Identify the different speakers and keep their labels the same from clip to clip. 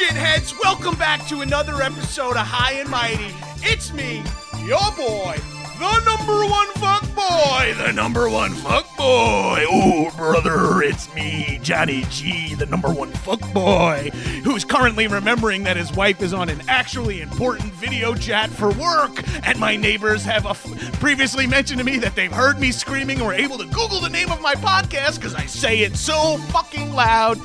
Speaker 1: Shitheads? Welcome back to another episode of High and Mighty. It's me, your boy, the number one fuck boy, the number one fuck boy. Oh, brother, it's me, Johnny G, the number one fuck boy, who's currently remembering that his wife is on an actually important video chat for work, and my neighbors have previously mentioned to me that they've heard me screaming and were able to Google the name of my podcast because I say it so fucking loud.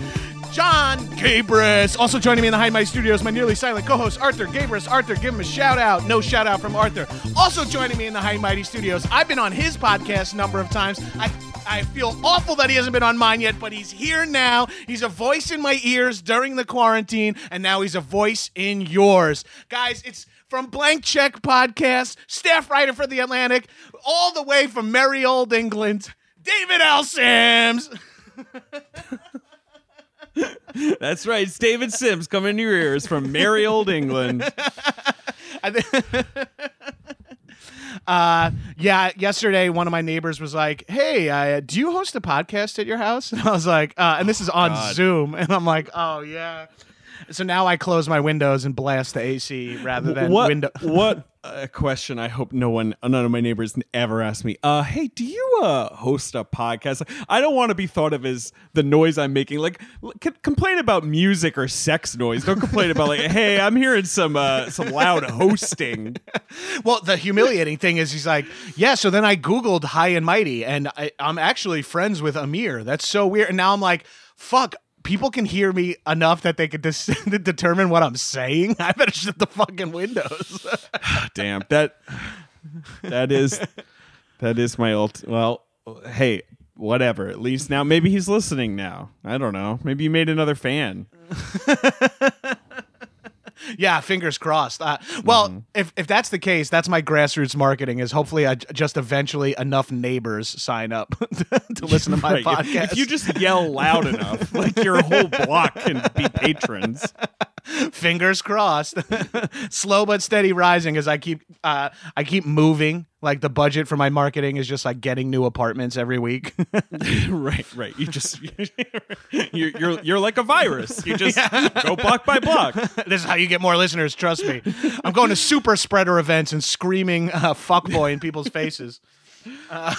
Speaker 1: John Gabrus. Also joining me in the High My Studios, my nearly silent co-host Arthur Gabrus. Arthur, give him a shout out. No shout out from Arthur. Also joining me in the High Mighty Studios, I've been on his podcast a number of times. I I feel awful that he hasn't been on mine yet, but he's here now. He's a voice in my ears during the quarantine, and now he's a voice in yours. Guys, it's from Blank Check Podcast, staff writer for The Atlantic, all the way from merry old England, David L. Sims.
Speaker 2: That's right. It's David Sims coming in your ears from merry old England.
Speaker 3: I think. uh, yeah. Yesterday, one of my neighbors was like, "Hey, uh, do you host a podcast at your house?" And I was like, uh, "And this is on
Speaker 2: God.
Speaker 3: Zoom." And I'm like, "Oh yeah." So now I close my windows and blast the AC rather than
Speaker 2: what
Speaker 3: window.
Speaker 2: what a question I hope no one none of my neighbors ever ask me. Uh hey, do you uh host a podcast? I don't want to be thought of as the noise I'm making. Like c- complain about music or sex noise. Don't complain about like, "Hey, I'm hearing some uh some loud hosting."
Speaker 3: Well, the humiliating thing is, he's like, "Yeah." So then I googled High and Mighty, and I, I'm actually friends with Amir. That's so weird. And now I'm like, "Fuck." People can hear me enough that they could dis- determine what I'm saying. I better shut the fucking windows.
Speaker 2: Damn. That that is that is my ult well, hey, whatever. At least now maybe he's listening now. I don't know. Maybe you made another fan.
Speaker 3: yeah, fingers crossed. Uh, well,
Speaker 2: Mm-hmm.
Speaker 3: if if that's the case, that's my grassroots marketing. Is hopefully I j- just eventually enough neighbors sign up to listen to my
Speaker 2: Right,
Speaker 3: podcast.
Speaker 2: If you just yell loud enough, like your whole block can be patrons.
Speaker 3: fingers crossed, slow but steady rising as I keep uh, I keep moving. Like the budget for my marketing is just like getting new apartments every week.
Speaker 2: right, right. You just you're you're you're like a virus. You just go block by block.
Speaker 3: this is how you get more listeners. Trust me. I'm going to super spreader events and screaming uh, "fuckboy" in people's faces. Uh,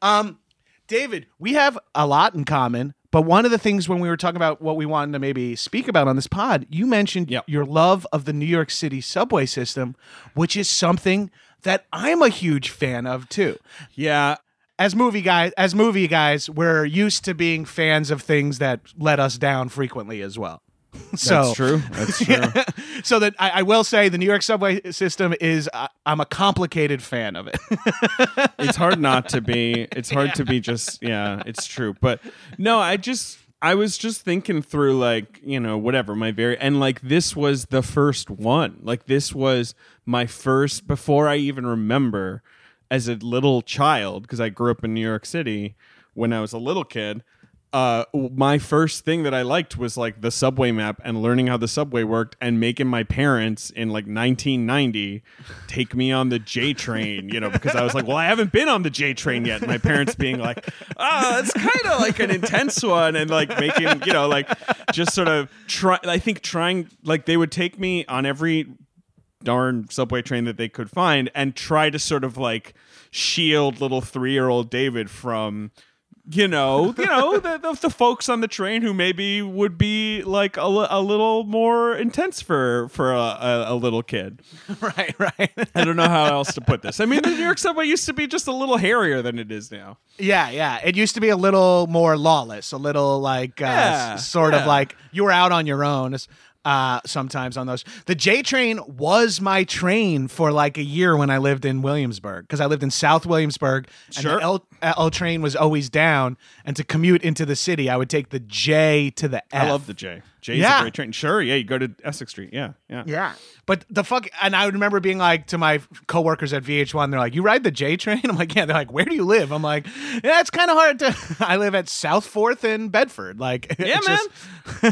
Speaker 3: um, David, we have a lot in common. But one of the things when we were talking about what we wanted to maybe speak about on this pod, you mentioned
Speaker 2: Yep.
Speaker 3: your love of the New York City subway system, which is something that I'm a huge fan of too.
Speaker 2: Yeah,
Speaker 3: As movie guys, as movie guys, we're used to being fans of things that let us down frequently as well. So
Speaker 2: that's true. That's true.
Speaker 3: so that I, I will say the New York subway system is uh, I'm a complicated fan of it.
Speaker 2: it's hard not to be. It's hard to be just yeah, it's true. But no, I just I was just thinking through like, you know, whatever, my very and like this was the first one. Like this was my first before I even remember as a little child because I grew up in New York City when I was a little kid. Uh, my first thing that I liked was like the subway map and learning how the subway worked and making my parents in like 1990 take me on the J train, you know, because I was like, well, I haven't been on the J train yet. my parents being like, ah, it's kind of like an intense one and like making, you know, like just sort of try, I think trying, like they would take me on every darn subway train that they could find and try to sort of like shield little three year old David from you know, you know, the, the, the folks on the train who maybe would be like a, a little more intense for for a, a, a little kid.
Speaker 3: right, right.
Speaker 2: I don't know how else to put this. I mean, the New York subway used to be just a little hairier than it is now.
Speaker 3: Yeah, yeah. It used to be a little more lawless, a little like uh,
Speaker 2: Yeah,
Speaker 3: sort
Speaker 2: yeah.
Speaker 3: of like you were out on your own. Uh, sometimes on those, the J train was my train for like a year when I lived in Williamsburg because I lived in South Williamsburg. And
Speaker 2: Sure.
Speaker 3: the L, L train was always down, and to commute into the city, I would take the J to the F.
Speaker 2: I love the J. J's
Speaker 3: Yeah.
Speaker 2: a great train. Sure, yeah, you go to Essex Street. Yeah, yeah.
Speaker 3: Yeah. But the fuck, and I remember being like to my coworkers at VH1, they're like, "You ride the J train?" I'm like, "Yeah." They're like, "Where do you live?" I'm like, "Yeah, it's kind of hard to." I live at South Fourth in Bedford. Like,
Speaker 2: Yeah, man.
Speaker 3: just-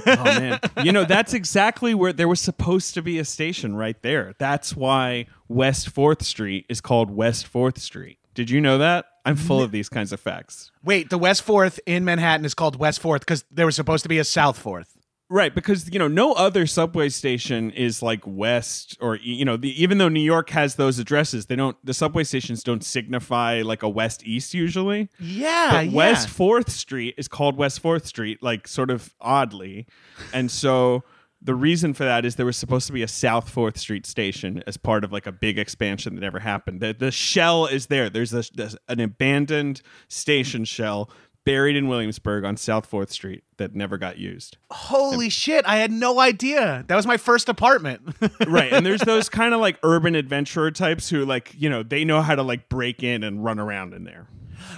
Speaker 2: oh man, you know that's exactly where there was supposed to be a station right there. That's why West Fourth Street is called West Fourth Street. Did you know that? I'm full of these kinds of facts.
Speaker 3: Wait, the West Fourth in Manhattan is called West Fourth because there was supposed to be a South Fourth.
Speaker 2: Right, because you know no other subway station is like west or you know the, even though New York has those addresses, they don't. The subway stations don't signify like a west east usually.
Speaker 3: Yeah,
Speaker 2: But
Speaker 3: yeah.
Speaker 2: West Fourth Street is called West Fourth Street, like sort of oddly, and so the reason for that is there was supposed to be a South Fourth Street station as part of like a big expansion that never happened. The, the shell is there. There's, this, this, an abandoned station shell buried in Williamsburg on South Fourth Street that never got used.
Speaker 3: Holy shit! I had no idea. That was my first apartment.
Speaker 2: right and there's those kind of like urban adventurer types who like you know they know how to like break in and run around in there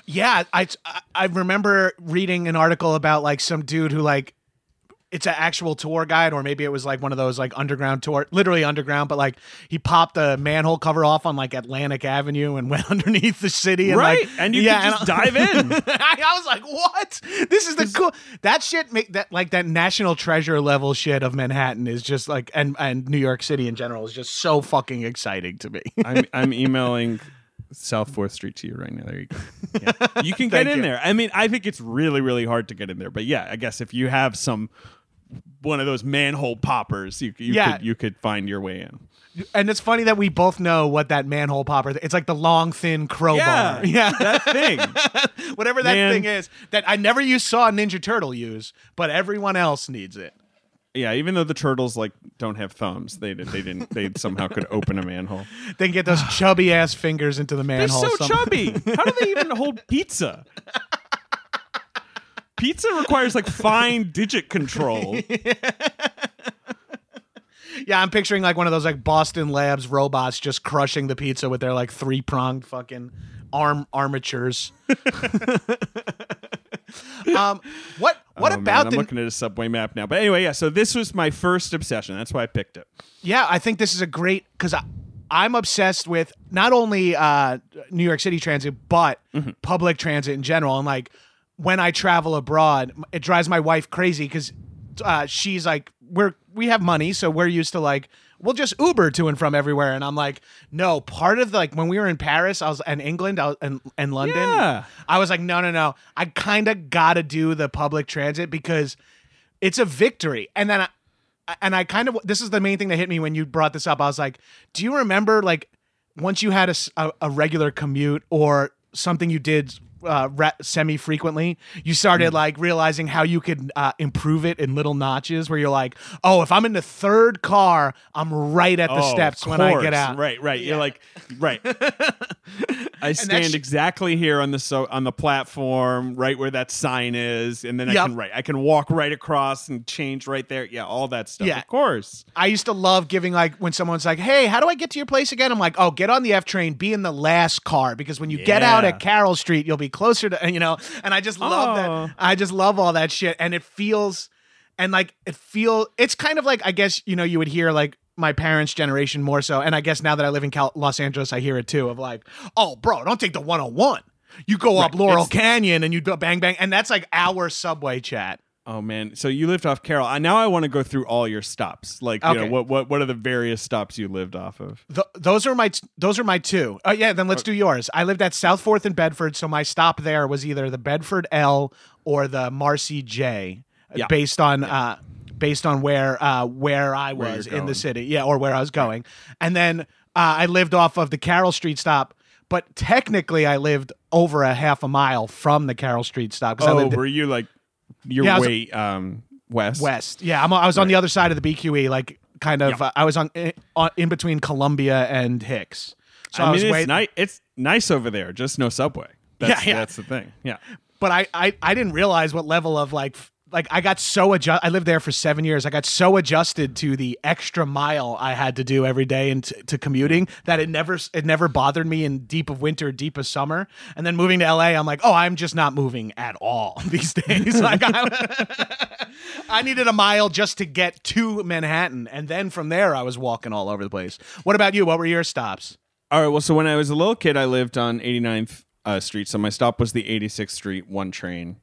Speaker 3: Yeah, I I remember reading an article about like some dude who like it's an actual tour guide or maybe it was like one of those like underground tour literally underground but like he popped a manhole cover off on like Atlantic Avenue and went underneath the city and
Speaker 2: right
Speaker 3: like
Speaker 2: and you
Speaker 3: yeah,
Speaker 2: can just
Speaker 3: and
Speaker 2: dive in
Speaker 3: I, I was like, "What? This is the cool that shit make that like that national treasure level shit of Manhattan is just like and and New York City in general is just so fucking exciting to me."
Speaker 2: I'm, I'm emailing South Fourth Street to you right now. There you go. Yeah. You can get in
Speaker 3: you.
Speaker 2: there. I mean, I think it's really, really hard to get in there. But yeah, I guess if you have some one of those manhole poppers, you you
Speaker 3: Yeah.
Speaker 2: could you could find your way in.
Speaker 3: and it's funny that we both know what that manhole popper it's like the long thin crowbar. Yeah.
Speaker 2: that thing.
Speaker 3: Whatever that
Speaker 2: Man.
Speaker 3: thing is that I never used saw a Ninja Turtle use, but everyone else needs it.
Speaker 2: Yeah, even though the turtles like don't have thumbs, they did they didn't they somehow could open a manhole.
Speaker 3: They can get those chubby ass fingers into the manhole.
Speaker 2: They're so
Speaker 3: some-
Speaker 2: chubby. How do they even hold pizza? Pizza requires like fine digit control.
Speaker 3: Yeah, I'm picturing like one of those like Boston Labs robots just crushing the pizza with their like three pronged fucking arm armatures. um, what what
Speaker 2: Oh, man,
Speaker 3: about
Speaker 2: I'm
Speaker 3: the?
Speaker 2: looking at a subway map now. But anyway, yeah. So this was my first obsession. That's why I picked it.
Speaker 3: Yeah, I think this is a great because I'm obsessed with not only uh, New York City transit but
Speaker 2: Mm-hmm.
Speaker 3: public transit in general. And like when I travel abroad, it drives my wife crazy because uh, she's like, we're we have money, so we're used to like we'll just Uber to and from everywhere. And I'm like, no. Part of like when we were in Paris, I was in England, I was, and and London.
Speaker 2: Yeah.
Speaker 3: I was like, no, no, no. I kind of gotta do the public transit because it's a victory. And then I, and I kind of this is the main thing that hit me when you brought this up. I was like, do you remember like once you had a a regular commute or something you did uh, re- semi frequently, you started
Speaker 2: Hmm.
Speaker 3: like realizing how you could uh, improve it in little notches where you're like, oh, if I'm in the third car, I'm right at the
Speaker 2: Oh,
Speaker 3: steps when I get out.
Speaker 2: Right, right. You're like, right. I stand
Speaker 3: sh-
Speaker 2: exactly here on the so on the platform, right where that sign is, and then I can right. I can walk right across and change right there. Yeah, all that stuff.
Speaker 3: Yeah.
Speaker 2: Of course.
Speaker 3: I used to love giving like when someone's like, "Hey, how do I get to your place again?" I'm like, "Oh, get on the F train, be in the last car because when you get out at Carroll Street, you'll be closer to you know." And I just love
Speaker 2: Oh.
Speaker 3: that. I just love all that shit, and it feels and like it feel. It's kind of like I guess you know you would hear like my parents' generation more so, and I guess now that I live in Cal- Los Angeles, I hear it too of like, "Oh, bro, don't take the 101." You go up Laurel
Speaker 2: it's-
Speaker 3: Canyon and you go bang bang, and that's like our subway chat.
Speaker 2: Oh man, so you lived off Carroll. Uh, Now I want to go through all your stops. Like, you know, what what what are the various stops you lived off of?
Speaker 3: Th- those are my t- those are my two. Oh yeah, then let's do yours. I lived at South Fourth in Bedford, so my stop there was either the Bedford L or the Marcy J, uh,
Speaker 2: Yeah.
Speaker 3: based on uh, based on where uh, where I
Speaker 2: Where
Speaker 3: was in the city, yeah, or where I was going. And then uh, I lived off of the Carroll Street stop, but technically I lived over a half a mile from the Carroll Street stop because I
Speaker 2: Oh,
Speaker 3: lived
Speaker 2: were you like your
Speaker 3: Yeah, I was-
Speaker 2: way um west?
Speaker 3: west. Yeah, I'm, I was on the other side of the BQE, like kind of.
Speaker 2: Yeah.
Speaker 3: Uh, I was on, in, on in between Columbia and Hicks. So I,
Speaker 2: I mean,
Speaker 3: was
Speaker 2: it's
Speaker 3: way,
Speaker 2: nice. It's nice over there. Just no subway. That's,
Speaker 3: Yeah, yeah.
Speaker 2: that's the thing. Yeah.
Speaker 3: but I, I I didn't realize what level of like like I got so adjust. I lived there for seven years. I got so adjusted to the extra mile I had to do every day and t- to commuting that it never it never bothered me in deep of winter, deep of summer. And then moving to LA, I'm like, oh, I'm just not moving at all these days. like I, I needed a mile just to get to Manhattan, and then from there I was walking all over the place. What about you? What were your stops?
Speaker 2: All right. Well, so when I was a little kid, I lived on 89th uh, Street. So my stop was the 86th Street one train.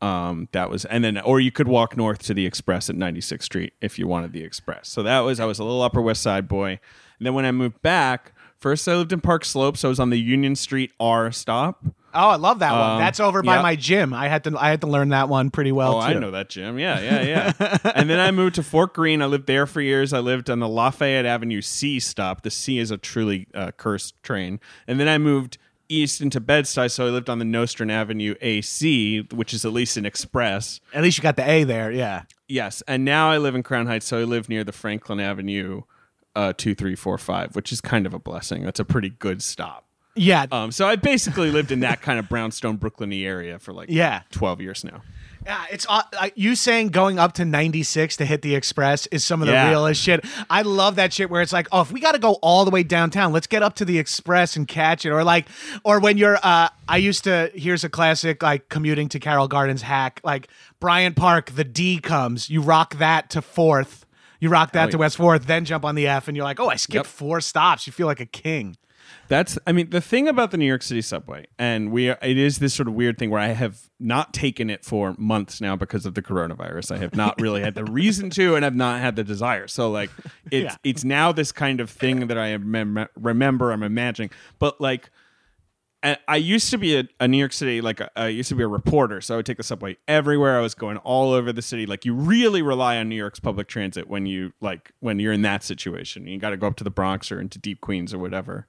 Speaker 2: Um, that was, and then, or you could walk north to the Express at 96th Street if you wanted the Express. So that was, I was a little Upper West Side boy. And then when I moved back, first I lived in Park Slope. So I was on the Union Street R stop.
Speaker 3: Oh, I love that one.
Speaker 2: Um,
Speaker 3: That's over by
Speaker 2: yeah.
Speaker 3: my gym. I had to I had to learn that one pretty well
Speaker 2: Oh,
Speaker 3: too.
Speaker 2: I know that gym. Yeah, yeah, yeah. and then I moved to Fort Greene. I lived there for years. I lived on the Lafayette Avenue C stop. The C is a truly uh, cursed train. And then I moved east into Bed-Stuy, so I lived on the Nostrand Avenue AC, which is at least an express.
Speaker 3: At least you got the A there, yeah.
Speaker 2: Yes, and now I live in Crown Heights, so I live near the Franklin Avenue uh, two, three, four, five, which is kind of a blessing. That's a pretty good stop.
Speaker 3: Yeah.
Speaker 2: Um, so I basically lived in that kind of brownstone, Brooklyny area for like
Speaker 3: Yeah.
Speaker 2: twelve years now.
Speaker 3: Yeah, it's uh, you saying going up to 96 to hit the express is some of the
Speaker 2: Yeah.
Speaker 3: realest shit. I love that shit where it's like, "Oh, if we got to go all the way downtown, let's get up to the express and catch it." Or like or when you're uh I used to here's a classic like commuting to Carroll Gardens hack, like Bryant Park, the D comes, you rock that to 4th. You rock that
Speaker 2: Oh,
Speaker 3: to
Speaker 2: yeah.
Speaker 3: West 4th, then jump on the F and you're like, "Oh, I skipped
Speaker 2: Yep.
Speaker 3: four stops." You feel like a king.
Speaker 2: That's I mean the thing about the New York City subway and we it is this sort of weird thing where I have not taken it for months now because of the coronavirus. I have not really had the reason to and I've not had the desire. So like it's
Speaker 3: Yeah.
Speaker 2: it's now this kind of thing that I mem- remember I'm imagining. But like I used to be a, a New York City like I used to be a reporter, so I would take the subway everywhere. I was going all over the city. Like you really rely on New York's public transit when you like when you're in that situation. You got to go up to the Bronx or into Deep Queens or whatever.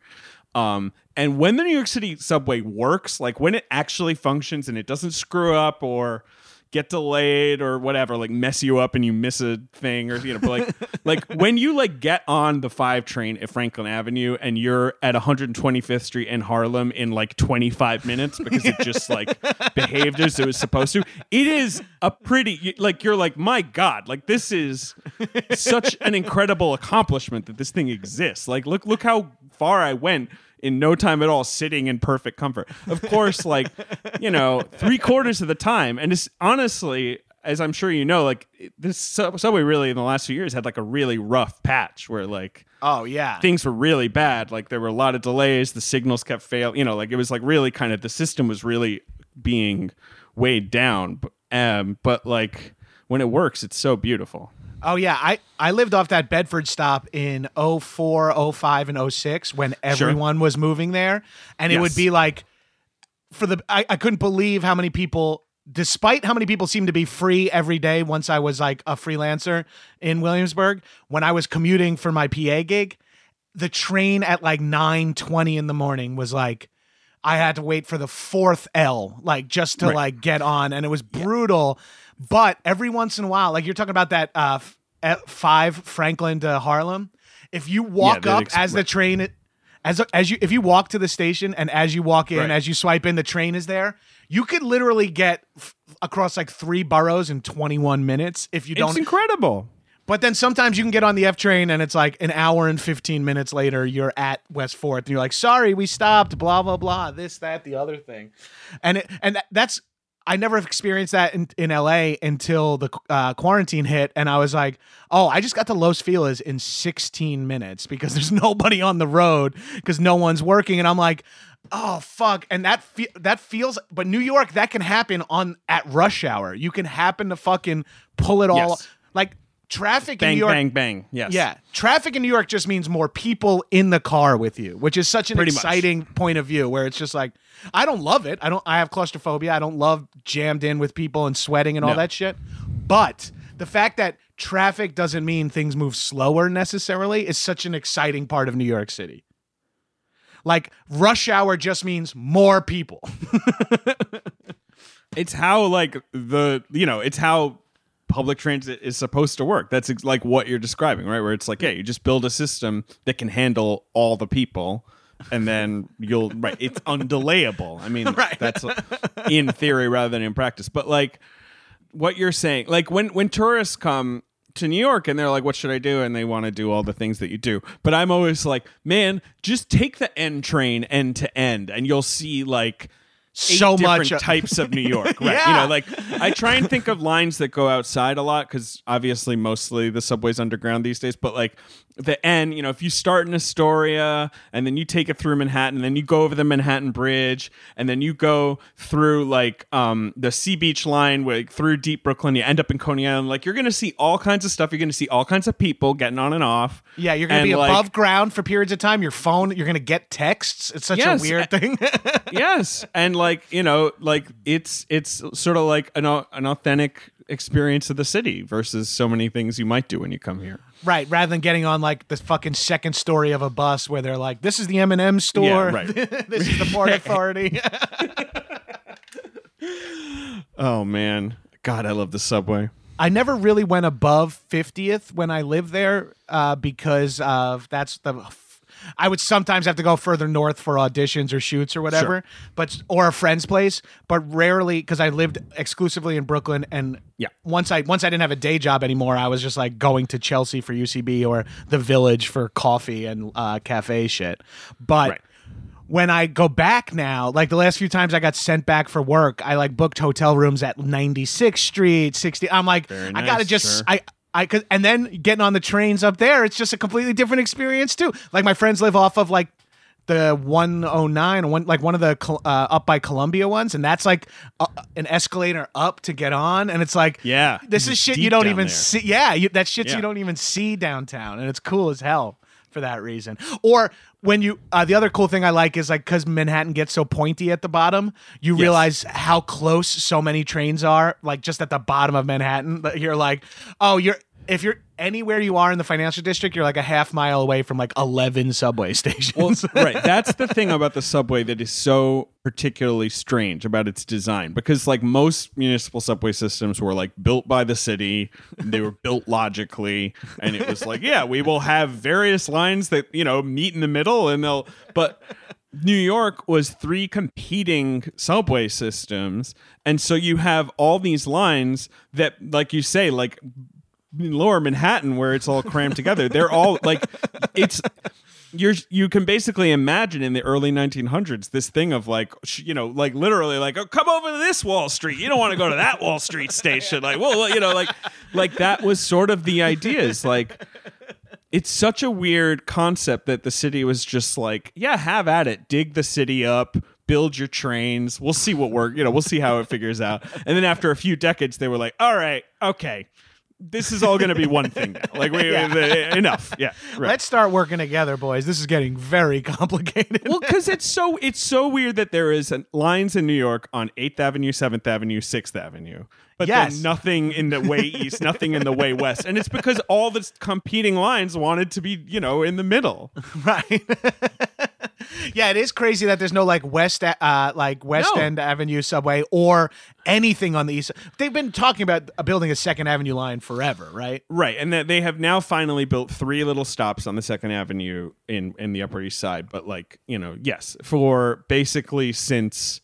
Speaker 2: Um, and when the New York City subway works, like when it actually functions and it doesn't screw up or get delayed or whatever, like mess you up and you miss a thing or you know, but like like when you like get on the five train at Franklin Avenue and you're at 125th Street in Harlem in like 25 minutes because it just like behaved as it was supposed to, it is a pretty like you're like my God, like this is such an incredible accomplishment that this thing exists. Like look look how far I went in no time at all sitting in perfect comfort. Of course, like, you know, three quarters of the time. And it's honestly, as I'm sure you know, like this sub- subway really in the last few years had like a really rough patch where like
Speaker 3: Oh, yeah.
Speaker 2: things were really bad. Like there were a lot of delays, the signals kept failing, you know, like it was like really kind of the system was really being weighed down. Um, but like when it works, it's so beautiful.
Speaker 3: Oh yeah, I I lived off that Bedford stop in 04, 05 and 06 when everyone was moving there. And it would be like for the I, I couldn't believe how many people despite how many people seemed to be free every day once I was like a freelancer in Williamsburg when I was commuting for my PA gig the train at like 9:20 in the morning was like I had to wait for the fourth L, like just to
Speaker 2: Right.
Speaker 3: like get on, and it was brutal. But every once in a while, like you're talking about that uh, f- five Franklin to Harlem, if you walk
Speaker 2: that
Speaker 3: up
Speaker 2: ex-
Speaker 3: as the train, as as you if you walk to the station and as you walk in,
Speaker 2: Right.
Speaker 3: as you swipe in, the train is there. You could literally get f- across like three boroughs in 21 minutes if you don't.
Speaker 2: it's incredible.
Speaker 3: But then sometimes you can get on the F train and it's like an hour and 15 minutes later, you're at West Fourth and you're like, sorry, we stopped, blah, blah, blah, this, that, the other thing. And it, and that's, I never experienced that in, in LA until the uh, quarantine hit. And I was like, oh, I just got to Los Feliz in 16 minutes because there's nobody on the road because no one's working. And I'm like, Oh fuck! And that fe- that feels, but New York that can happen on at rush hour. You can happen to fucking pull it all
Speaker 2: Yes.
Speaker 3: like traffic in New York.
Speaker 2: bang, bang. Yes.
Speaker 3: Yeah, traffic in New York just means more people in the car with you, which is such an
Speaker 2: Pretty much.
Speaker 3: exciting point of view. Where it's just like, I don't love it. I don't. I have claustrophobia. I don't love jammed in with people and sweating and all
Speaker 2: No.
Speaker 3: that shit. But the fact that traffic doesn't mean things move slower necessarily is such an exciting part of New York City. Like rush hour just means more people.
Speaker 2: It's how like the you know it's how public transit is supposed to work. That's ex- like what you're describing, right? Where it's like, hey, you just build a system that can handle all the people. And then you'll right. It's undelayable. I mean,
Speaker 3: Right.
Speaker 2: that's in theory rather than in practice. But like, what you're saying like when when tourists come to New York and they're like what should I do and they want to do all the things that you do but I'm always like man just take the N train end to end and you'll see like
Speaker 3: So
Speaker 2: different
Speaker 3: much-
Speaker 2: types of New York right you know like I try and think of lines that go outside a lot cuz obviously mostly the subway's underground these days but like the end, you know if you start in Astoria and then you take it through Manhattan and then you go over the Manhattan Bridge and then you go through like um the Sea Beach line like through deep Brooklyn you end up in Coney Island like you're going to see all kinds of stuff you're going to see all kinds of people getting on and off
Speaker 3: Yeah, you're gonna
Speaker 2: And,
Speaker 3: be
Speaker 2: like,
Speaker 3: above ground for periods of time. Your phone, you're gonna get texts. It's such
Speaker 2: Yes,
Speaker 3: a weird thing.
Speaker 2: yes and like you know like it's it's sort of like an, an authentic experience of the city versus so many things you might do when you come here
Speaker 3: right, rather than getting on like the fucking second story of a bus where they're like, "This is the M and m store.
Speaker 2: right.
Speaker 3: this is the Port Authority."
Speaker 2: oh man god i love the subway
Speaker 3: I never really went above 50th when I lived there uh, because of that's the. I would sometimes have to go further north for auditions or shoots or whatever, but or a friend's place, but rarely because I lived exclusively in Brooklyn. And
Speaker 2: Yeah.
Speaker 3: once I once I didn't have a day job anymore, I was just like going to Chelsea for UCB or the Village for coffee and uh, cafe shit. But
Speaker 2: Right.
Speaker 3: when I go back now, like the last few times I got sent back for work, I like booked hotel rooms at 96th Street, 60. I'm like,
Speaker 2: Very
Speaker 3: I gotta just,
Speaker 2: sure.
Speaker 3: I, I could, and then getting on the trains up there, it's just a completely different experience too. Like my friends live off of like the 109, one like one of the uh, up by Columbia ones, and that's like uh, an escalator up to get on, and it's like,
Speaker 2: Yeah.
Speaker 3: this is shit you don't even
Speaker 2: there.
Speaker 3: see. Yeah, you, that shit
Speaker 2: Yeah.
Speaker 3: you don't even see downtown, and it's cool as hell for that reason. Or when you, uh, the other cool thing I like is like because Manhattan gets so pointy at the bottom, you
Speaker 2: Yes.
Speaker 3: realize how close so many trains are, like just at the bottom of Manhattan. That You're like, oh, you're if you're anywhere you are in the financial district, you're like a half mile away from like 11 subway stations.
Speaker 2: Well, right. That's the thing about the subway that is so particularly strange about its design because like most municipal subway systems were like built by the city, they were built logically and it was like, yeah, we will have various lines that, you know, meet in the middle and they'll but New York was three competing subway systems and so you have all these lines that like you say like lower Manhattan where it's all crammed together. They're all like it's you're you can basically imagine in the early 1900s this thing of like you know like literally like oh, come over to this Wall Street. You don't want to go to that Wall Street station. Like well you know like like that was sort of the ideas like it's such a weird concept that the city was just like, yeah, have at it. Dig the city up, build your trains. We'll see what work, you know, we'll see how it figures out. And then after a few decades, they were like, all right, okay. This is all going to be one thing now. Like, we,
Speaker 3: Yeah.
Speaker 2: the- enough. Yeah. Right.
Speaker 3: Let's start working together, boys. This is getting very complicated.
Speaker 2: well, because it's so it's so weird that there is an, lines in New York on Eighth Avenue, Seventh Avenue, Sixth Avenue, but
Speaker 3: Yes.
Speaker 2: then nothing in the way east, nothing in the way west, and it's because all the competing lines wanted to be, you know, in the middle.
Speaker 3: right yeah it is crazy that there's no like west uh like west
Speaker 2: No.
Speaker 3: end avenue subway or anything on the east they've been talking about building a second avenue line forever right
Speaker 2: Right, and that they have now finally built three little stops on the Second Avenue in in the Upper East Side. But like you know, yes, for basically since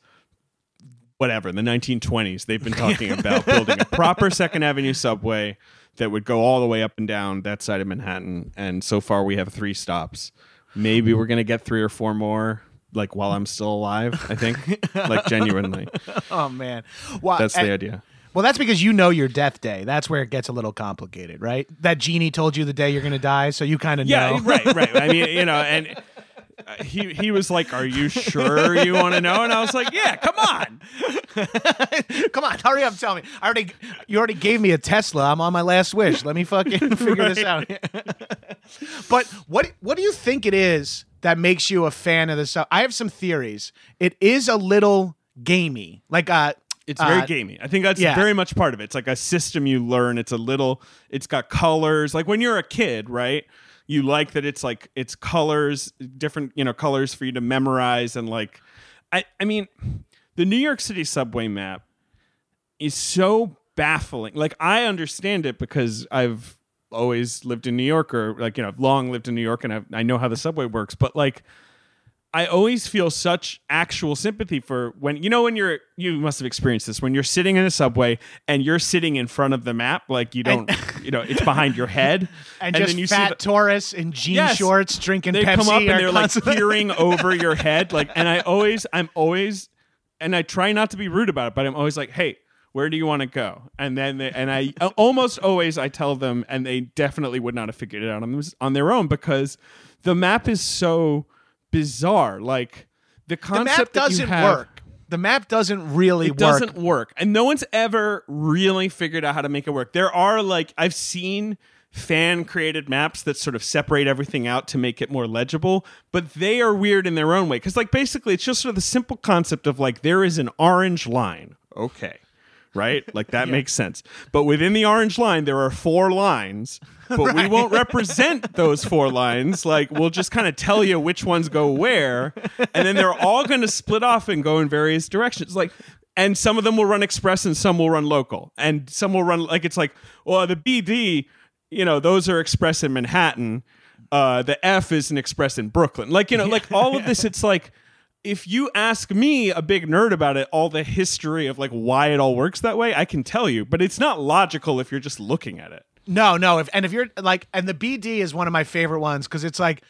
Speaker 2: whatever the 1920s, they've been talking about building a proper Second Avenue subway that would go all the way up and down that side of Manhattan. And so far, we have three stops. Maybe we're gonna get three or four more. Like while I'm still alive, I think. like genuinely,
Speaker 3: oh man well,
Speaker 2: that's
Speaker 3: and-
Speaker 2: the idea.
Speaker 3: well that's because you know your death day that's where it gets a little complicated right that genie told you the day you're gonna die so you kind of
Speaker 2: Yeah,
Speaker 3: know
Speaker 2: right, right. I mean, you know, and he he was like, "Are you sure you want to know?" And I was like, "Yeah, come on."
Speaker 3: Come on, hurry up, tell me. I already you already gave me a Tesla. I'm on my last wish. Let me fucking figure this out. but what what do you think it is that makes you a fan of this? I have some theories. It is a little gamey. Like uh
Speaker 2: It's very
Speaker 3: uh,
Speaker 2: gamey. I think that's
Speaker 3: yeah.
Speaker 2: very much part of it. It's like a system you learn. It's a little. It's got colors. Like when you're a kid, right? You like that it's like it's colors, different you know colors for you to memorize and like. I I mean, the New York City subway map is so baffling. Like I understand it because I've always lived in New York or like you know I've long lived in New York and I've, I know how the subway works. But like I always feel such actual sympathy for when you know when you're you must have experienced this when you're sitting in a subway and you're sitting in front of the map like you don't you know it's behind your head
Speaker 3: and, just
Speaker 2: then you
Speaker 3: fat
Speaker 2: see the,
Speaker 3: Taurus in jean
Speaker 2: Yes.
Speaker 3: shorts drinking
Speaker 2: they
Speaker 3: Pepsi
Speaker 2: come up and they're like
Speaker 3: constantly-
Speaker 2: peering over your head like and I always I'm always and I try not to be rude about it but I'm always like hey where do you want to go and then they, and I uh, almost always I tell them and they definitely would not have figured it out on, them- on their own because the map is so bizarre. Like the
Speaker 3: the
Speaker 2: concept
Speaker 3: map
Speaker 2: that you
Speaker 3: doesn't
Speaker 2: have-
Speaker 3: work. The map doesn't really
Speaker 2: it
Speaker 3: work.
Speaker 2: doesn't work. and no one's ever really figured out how to make it work. There are like i've seen fan created maps that sort of separate everything out to make it more legible but they are weird in their own way. Because like basically it's just sort of the simple concept of like there is an orange line. Okay right? Like that makes sense. But within the orange line there are four lines but we won't represent those four lines. Like we'll just kind of tell you which ones go where and then they're all going to split off and go in various directions. Like and some of them will run express and some will run local. And some will run like it's like well the bd you know those are express in manhattan. Uh the f is an express in brooklyn. Like you know like all of this it's like if you ask me a big nerd about it all the history of like why it all works that way i can tell you but it's not logical if you're just looking at it
Speaker 3: No, no. If and if you're like, and the BD is one of my favorite ones because it's like,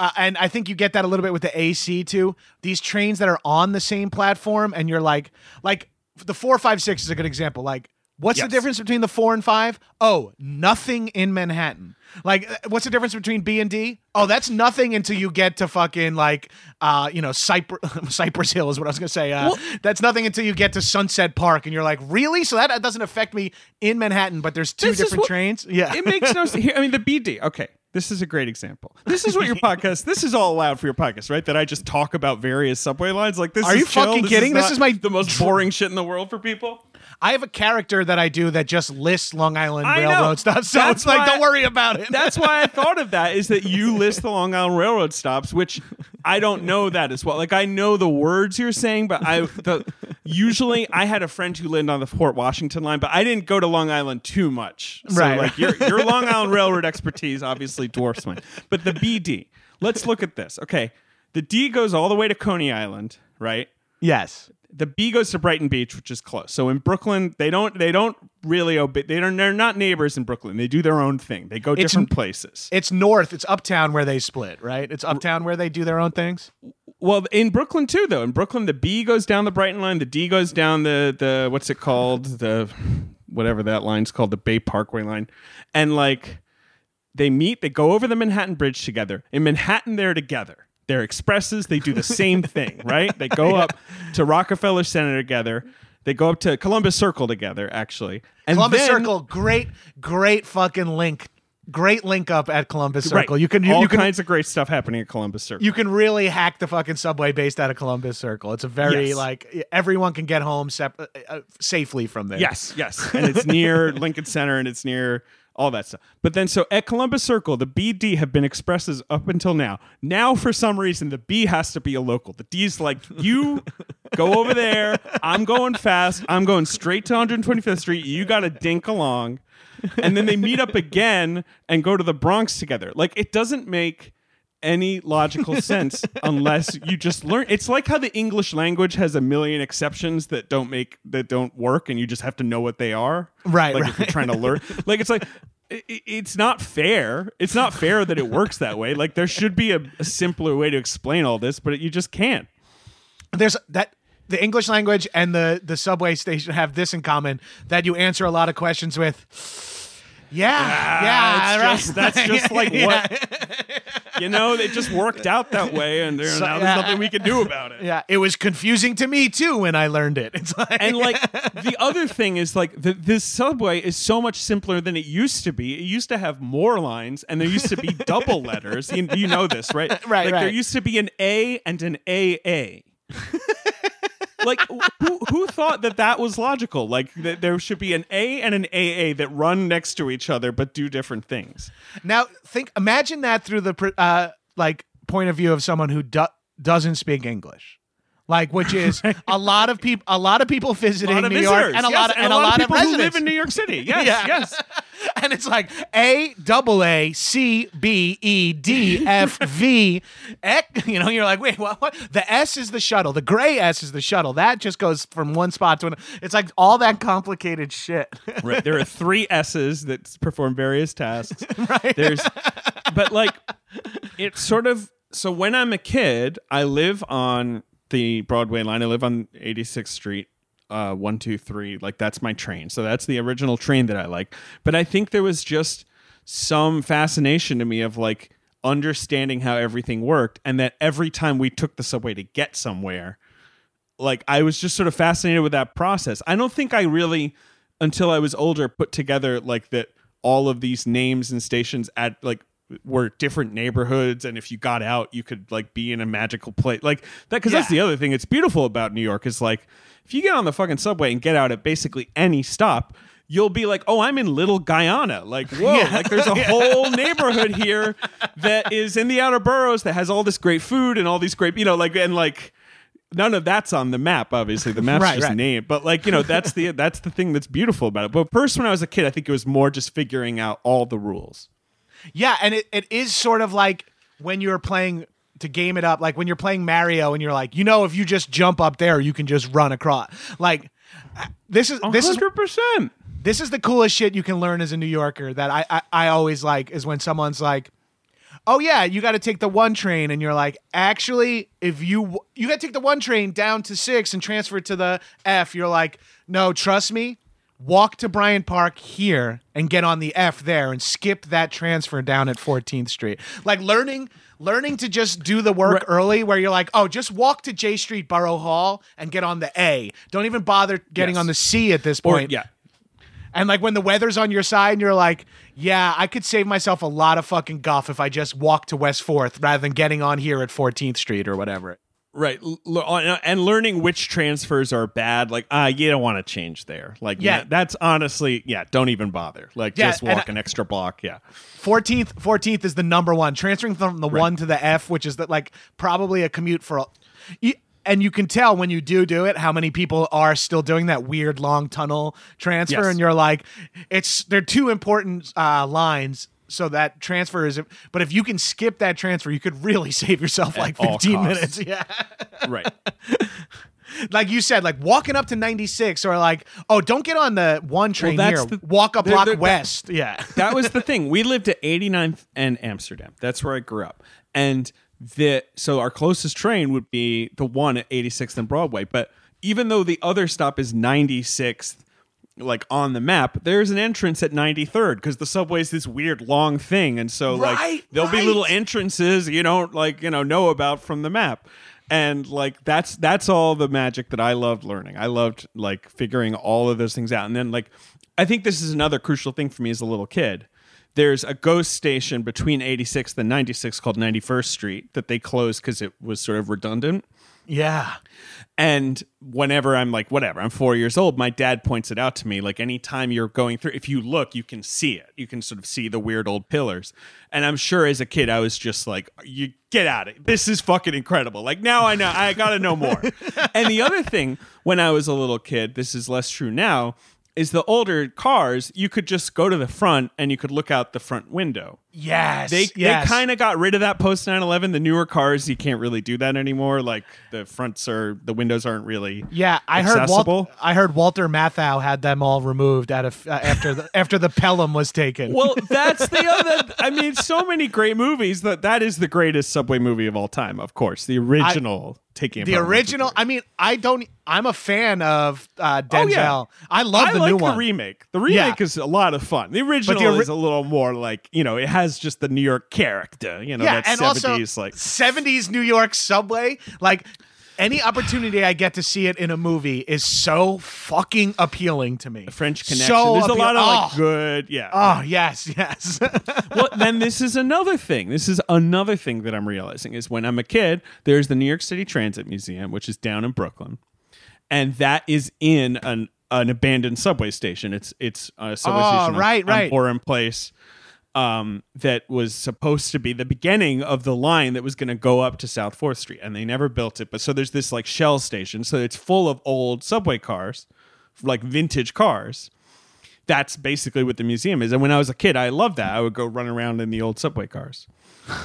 Speaker 3: uh, and I think you get that a little bit with the AC too. These trains that are on the same platform, and you're like, like the four, five, six is a good example. Like, what's
Speaker 2: Yes.
Speaker 3: the difference between the four and five? Oh, nothing in Manhattan. Like, uh, what's the difference between B and D? Oh, that's nothing until you get to fucking like, uh, you know, Cypress Cypress Hill is what I was gonna say. Uh, that's nothing until you get to Sunset Park, and you're like, really? So that that doesn't affect me in Manhattan, but there's two
Speaker 2: This
Speaker 3: different
Speaker 2: what-
Speaker 3: trains. Yeah,
Speaker 2: it makes no sense. Here, I mean, the BD. Okay, this is a great example. This is what your podcast. This is all allowed for your podcast, right? That I just talk about various subway lines. Like this.
Speaker 3: Are
Speaker 2: is
Speaker 3: you
Speaker 2: chill.
Speaker 3: fucking
Speaker 2: This
Speaker 3: kidding? This is my-
Speaker 2: the most boring shit in the world for people.
Speaker 3: I have a character that I do that just lists Long Island
Speaker 2: I know.
Speaker 3: Railroad stuff. So
Speaker 2: That's
Speaker 3: it's like, don't worry about it.
Speaker 2: That's why I thought of that. Is that you list the Long Island Railroad stops, which I don't know that as well. Like I know the words you're saying, but I the usually I had a friend who lived on the Port Washington line, but I didn't go to Long Island too much. So
Speaker 3: Right.
Speaker 2: Like your your Long Island Railroad expertise obviously dwarfs mine. But the BD. Let's look at this. Okay, the D goes all the way to Coney Island, right?
Speaker 3: yes.
Speaker 2: The B goes to Brighton Beach, which is close. So in Brooklyn, they don't they don't really obey. They don't. They're not neighbors in Brooklyn. They do their own thing. They go
Speaker 3: It's-
Speaker 2: different places.
Speaker 3: It's north. It's uptown where they split, right? It's uptown where they do their own things.
Speaker 2: Well, in Brooklyn too, though. In Brooklyn, the B goes down the Brighton line. The D goes down the the what's it called? The whatever that line's called, the Bay Parkway line, and like they meet. They go over the Manhattan Bridge together. In Manhattan, they're together. They're expresses. They do the same thing, right? They go up to Rockefeller Center together. They go up to Columbus Circle together, actually. And
Speaker 3: Columbus
Speaker 2: then-
Speaker 3: Circle, great, great fucking link. Great link up at Columbus
Speaker 2: Right.
Speaker 3: Circle. You can you,
Speaker 2: all
Speaker 3: you can
Speaker 2: kinds of great stuff happening at Columbus Circle.
Speaker 3: you can really hack the fucking subway based out of Columbus Circle. It's a very
Speaker 2: Yes.
Speaker 3: like everyone can get home sep- uh, uh, safely from there.
Speaker 2: Yes, yes. And it's near Lincoln Center and it's near all that stuff. But then, so at Columbus Circle, the BD have been expresses up until now. Now, for some reason, the B has to be a local. The D's like, you go over there. I'm going fast. I'm going straight to 125th Street. You got to dink along. And then they meet up again and go to the Bronx together. Like, it doesn't make any logical sense unless you just learn. It's like how the english language has a million exceptions that don't make that don't work and you just have to know what they are.
Speaker 3: Right,
Speaker 2: like if you're trying to learn. Like it's like it's not fair. It's not fair that it works that way. Like there should be a, a simpler way to explain all this but you just can't.
Speaker 3: There's that the English language and the the subway station have this in common that you answer a lot of questions with. Yeah, ah, yeah,
Speaker 2: it's
Speaker 3: right.
Speaker 2: just- that's just like what you know, it just worked out that way, and there,
Speaker 3: So-
Speaker 2: now
Speaker 3: yeah.
Speaker 2: there's nothing we can do about it.
Speaker 3: Yeah, it was confusing to me too when I learned it. It's like
Speaker 2: And like the other thing is like the, this subway is so much simpler than it used to be. It used to have more lines, and there used to be double letters. You, you know this, right?
Speaker 3: Right,
Speaker 2: Like there used to be an A and an AA. Like who who thought that that was logical? Like that there should be an A and an AA that run next to each other but do different things.
Speaker 3: now think imagine that through the uh like point of view of someone who do- doesn't speak English. Like which is a lot of people a lot of people visiting
Speaker 2: lot of
Speaker 3: New
Speaker 2: visitors,
Speaker 3: York and a
Speaker 2: yes,
Speaker 3: lot of and a lot of
Speaker 2: people who live in New York City. Yes,
Speaker 3: Yeah.
Speaker 2: yes.
Speaker 3: and it's like A double A C B E D F V X. You know, you're like, wait, what? What? The S is the shuttle. The gray S is the shuttle. That just goes from one spot to another. It's like all that complicated shit.
Speaker 2: Right. There are three S's that perform various tasks. right. There's, but like, it's sort of so when I'm a kid, I live on the Broadway line. I live on 86th Street, uh, one, two, three. Like that's my train. So that's the original train that I like. But I think there was just some fascination to me of like understanding how everything worked, and that every time we took the subway to get somewhere, like I was just sort of fascinated with that process. I don't think I really until I was older put together like that all of these names and stations at like were different neighborhoods and if you got out you could like be in a magical place. Like that because that's the other thing it's beautiful about New York is like if you get on the fucking subway and get out at basically any stop you'll be like oh I'm in little Guyana. Like whoa
Speaker 3: Yeah.
Speaker 2: like there's a whole neighborhood here that is in the outer boroughs that has all this great food and all these great you know like and like none of that's on the map obviously. The map's
Speaker 3: Right,
Speaker 2: just
Speaker 3: right.
Speaker 2: name but like you know that's the that's the thing that's beautiful about it. But first when i was a kid i think it was more just figuring out all the rules
Speaker 3: Yeah, and it, it is sort of like when you're playing to game it up, like when you're playing Mario and you're like, you know, if you just jump up there, you can just run across. Like this is this is
Speaker 2: 100%
Speaker 3: this is the coolest shit you can learn as a New Yorker that I I, I always like is when someone's like, "Oh yeah, you got to take the one train," and you're like, "Actually, if you you got to take the one train down to six and transfer to the F," you're like, "No, trust me." Walk to Bryant Park here and get on the F there and skip that transfer down at 14th Street. Like learning learning to just do the work
Speaker 2: Right.
Speaker 3: early where you're like, "Oh, just walk to Jay Street Borough Hall and get on the A. Don't even bother getting
Speaker 2: Yes.
Speaker 3: on the C at this
Speaker 2: or
Speaker 3: point."
Speaker 2: yeah
Speaker 3: And like when the weather's on your side and you're like, yeah, I could save myself a lot of fucking guff if I just walk to West 4th rather than getting on here at 14th Street or whatever.
Speaker 2: Right l- and learning which transfers are bad like ah you don't want to change there like
Speaker 3: Yeah.
Speaker 2: that's honestly yeah don't even bother like
Speaker 3: Yeah,
Speaker 2: just walk
Speaker 3: I-
Speaker 2: an extra block yeah
Speaker 3: 14th 14th is the number one. Transferring from the 1 to the F, which is that, like probably a commute for you, and you can tell when you do do it how many people are still doing that weird long tunnel transfer
Speaker 2: Yes.
Speaker 3: and you're like it's they're two important uh, lines so that transfer is but if you can skip that transfer you could really save yourself like 15 minutes yeah
Speaker 2: right
Speaker 3: like you said, like walking up to 96 or like, oh, don't get on the one train
Speaker 2: that's
Speaker 3: here.
Speaker 2: the-
Speaker 3: Walk a
Speaker 2: they're-
Speaker 3: block
Speaker 2: they're-
Speaker 3: west. yeah.
Speaker 2: that was the thing. We lived at 89th and Amsterdam. That's where I grew up. And the so our closest train would be the one at 86th and Broadway. But even though the other stop is 96th, like on the map, there's an entrance at 93rd because the subway's this weird long thing. And so
Speaker 3: Right,
Speaker 2: like there'll
Speaker 3: right.
Speaker 2: be little entrances you don't like, you know, know about from the map. And like that's that's all the magic that I loved learning. I loved like figuring all of those things out. And then like I think this is another crucial thing for me as a little kid. There's a ghost station between 86th and 96th called 91st Street that they closed because it was sort of redundant.
Speaker 3: Yeah.
Speaker 2: And whenever I'm like, whatever, I'm four years old, my dad points it out to me. Like, anytime you're going through, if you look, you can see it. You can sort of see the weird old pillars. And I'm sure as a kid, I was just like, you get out of it. This is fucking incredible. Like, now I know, I gotta know more. and the other thing, when I was a little kid, this is less true now, is the older cars, you could just go to the front and you could look out the front window.
Speaker 3: Yes.
Speaker 2: They
Speaker 3: yes.
Speaker 2: they kind of got rid of that post 9/11. The newer cars, you can't really do that anymore. Like the fronts are the windows aren't really
Speaker 3: Yeah, I heard
Speaker 2: accessible.
Speaker 3: Walt, I heard Walter Matthau had them all removed out of uh, after the after the Pelham was taken.
Speaker 2: Well, that's the other. I mean, so many great movies that that is the greatest subway movie of all time. Of course, the original. Taking it
Speaker 3: The original. I mean, I don't. I'm a fan of uh, Denzel.
Speaker 2: Oh, yeah.
Speaker 3: I love
Speaker 2: I
Speaker 3: the
Speaker 2: like
Speaker 3: new
Speaker 2: the
Speaker 3: one.
Speaker 2: remake. The remake is a lot of fun. The original
Speaker 3: ori-
Speaker 2: is a little more like you know it has just the New York character. You know
Speaker 3: yeah,
Speaker 2: that
Speaker 3: and also
Speaker 2: seventies like
Speaker 3: 70s New York subway. Like any opportunity I get to see it in a movie is so fucking appealing to me.
Speaker 2: French connection.
Speaker 3: So
Speaker 2: There's a lot of like
Speaker 3: oh.
Speaker 2: good. Yeah.
Speaker 3: Oh yes, yes.
Speaker 2: well, then this is another thing. This is another thing that I'm realizing is when I'm a kid, there's the New York City Transit Museum, which is down in Brooklyn, and that is in an an abandoned subway station. It's it's a subway
Speaker 3: Oh,
Speaker 2: station on-
Speaker 3: right,
Speaker 2: on
Speaker 3: right.
Speaker 2: Boerum Place. Um, that was supposed to be the beginning of the line that was going to go up to South Fourth Street, and they never built it. But so there's this like shell station, so it's full of old subway cars, like vintage cars that's basically what the museum is. And when I was a kid, I loved that. I would go run around in the old subway cars.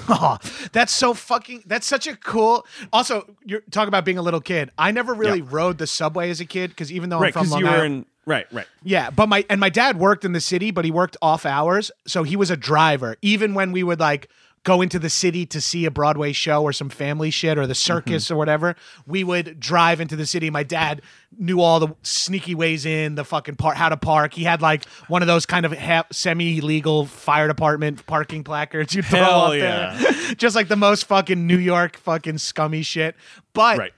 Speaker 3: Oh, that's so fucking. That's such a cool. Also, you're talking about being a little kid. I never really
Speaker 2: Yeah.
Speaker 3: rode the subway as a kid because even though
Speaker 2: Right,
Speaker 3: I'm from Long
Speaker 2: you were
Speaker 3: Island,
Speaker 2: in right, right.
Speaker 3: yeah, but my and my dad worked in the city, but he worked off hours, so he was a driver. Even when we would like go into the city to see a Broadway show or some family shit or the mm-hmm. circus or whatever, we would drive into the city. My dad knew all the sneaky ways in, the fucking part, how to park. He had like one of those kind of half, semi-legal fire department parking placards you throw
Speaker 2: Hell
Speaker 3: up there, just like the most fucking New York fucking scummy shit. But
Speaker 2: Right.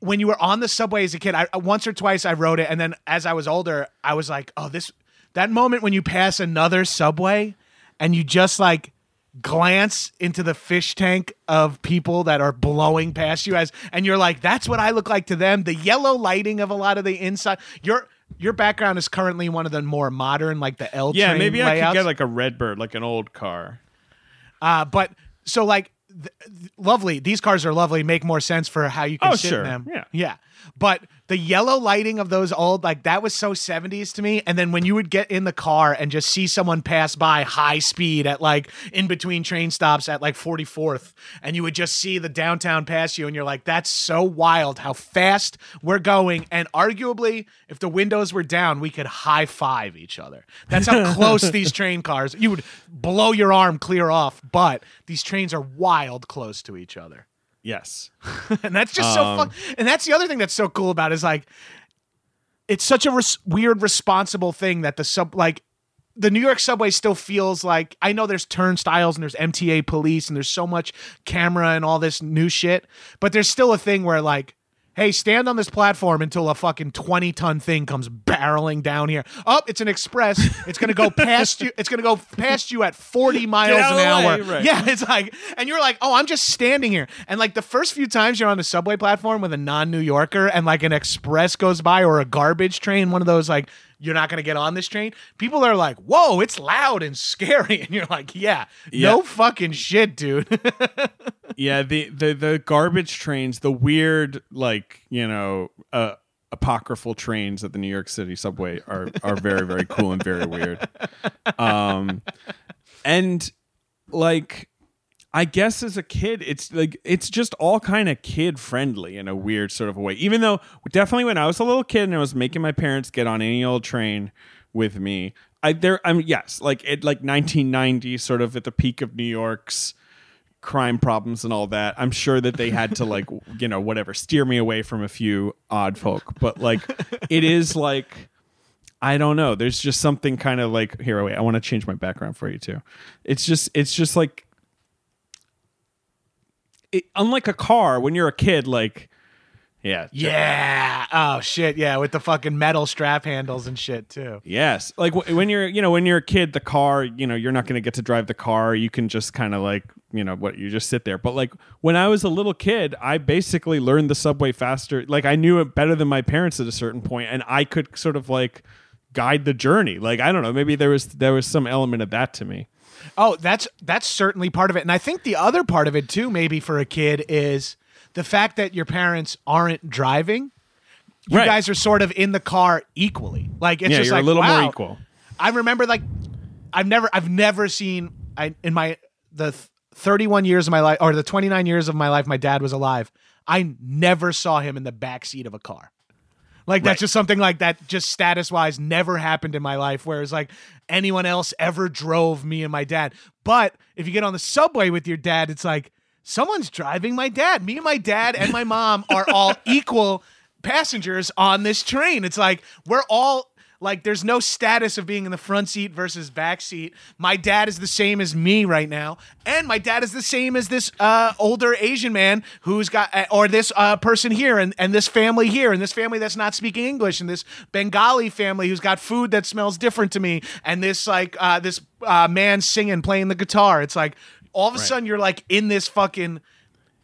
Speaker 3: when you were on the subway as a kid, I once or twice I rode it, and then as I was older, I was like, oh, this that moment when you pass another subway and you just like glance into the fish tank of people that are blowing past you as and you're like that's what I look like to them the yellow lighting of a lot of the inside your your background is currently one of the more modern like the L
Speaker 2: Yeah, maybe I could get like a Redbird, like an old car.
Speaker 3: Uh, but so like, th- th- lovely. These cars are lovely. Make more sense for how you can
Speaker 2: Oh,
Speaker 3: sit
Speaker 2: sure.
Speaker 3: in them.
Speaker 2: Yeah.
Speaker 3: yeah. But the yellow lighting of those old, like that was so 70s to me. And then when you would get in the car and just see someone pass by high speed at like in between train stops at like 44th, and you would just see the downtown pass you, and you're like, that's so wild how fast we're going. And arguably, if the windows were down, we could high five each other. That's how close these train cars. You would blow your arm clear off, but these trains are wild close to each other.
Speaker 2: Yes.
Speaker 3: and that's just so fun. Um, and that's the other thing that's so cool about it is like, it's such a res- weird, responsible thing that the sub like. The New York subway still feels like I know there's turnstiles and there's MTA police and there's so much camera and all this new shit, but there's still a thing where like, hey, stand on this platform until a fucking 20 ton thing comes barreling down here. Oh, it's an express. It's gonna go past you. It's gonna go past you at 40 miles an hour.
Speaker 2: right.
Speaker 3: Yeah, it's like, and you're like, oh, I'm just standing here. And like the first few times you're on the subway platform with a non New Yorker and like an express goes by or a garbage train, one of those like, you're not going to get on this train. People are like, whoa, it's loud and scary. And you're like, yeah, no fucking shit, dude.
Speaker 2: Yeah, the, the the garbage trains, the weird like, you know, uh apocryphal trains at the New York City subway are are very very cool and very weird. Um and like I guess as a kid, it's like it's just all kind of kid friendly in a weird sort of way. Even though definitely when I was a little kid and I was making my parents get on any old train with me, I there I'm yes, like it like 1990, sort of at the peak of New York's crime problems and all that. I'm sure that they had to like you know whatever steer me away from a few odd folk, but like it is like. I don't know. There's just something kind of like here. Wait, I want to change my background for you too. It's just, it's just like it, unlike a car, when you're a kid, like, yeah,
Speaker 3: yeah. Oh, shit. Yeah. With the fucking metal strap handles and shit, too.
Speaker 2: yes, like w- when you're, you know, when you're a kid, the car, you know, you're not going to get to drive the car. You can just kind of like, you know, what you just sit there. But like when I was a little kid, I basically learned the subway faster. Like I knew it better than my parents at a certain point, and I could sort of like guide the journey. Like I don't know, maybe there was there was some element of that to me.
Speaker 3: Oh, that's that's certainly part of it. And I think the other part of it too, maybe for a kid, is the fact that your parents aren't driving. You
Speaker 2: Right.
Speaker 3: guys are sort of in the car equally. Like it's
Speaker 2: yeah,
Speaker 3: just
Speaker 2: you're
Speaker 3: like
Speaker 2: a little
Speaker 3: wow.
Speaker 2: more equal.
Speaker 3: I remember like I've never I've never seen I in my the th- 31 years of my life or the 29 years of my life my dad was alive. I never saw him in the back seat of a car. Like that's just something like that just status wise never happened in my life whereas like anyone else ever drove me and my dad. But if you get on the subway with your dad it's like someone's driving my dad. Me and my dad and my mom are all equal passengers on this train. It's like we're all like there's no status of being in the front seat versus back seat. My dad is the same as me right now, and my dad is the same as this uh, older Asian man who's got, uh, or this uh, person here, and, and this family here, and this family that's not speaking English, and this Bengali family who's got food that smells different to me, and this like uh, this uh, man singing, playing the guitar. It's like all of a sudden you're like in this fucking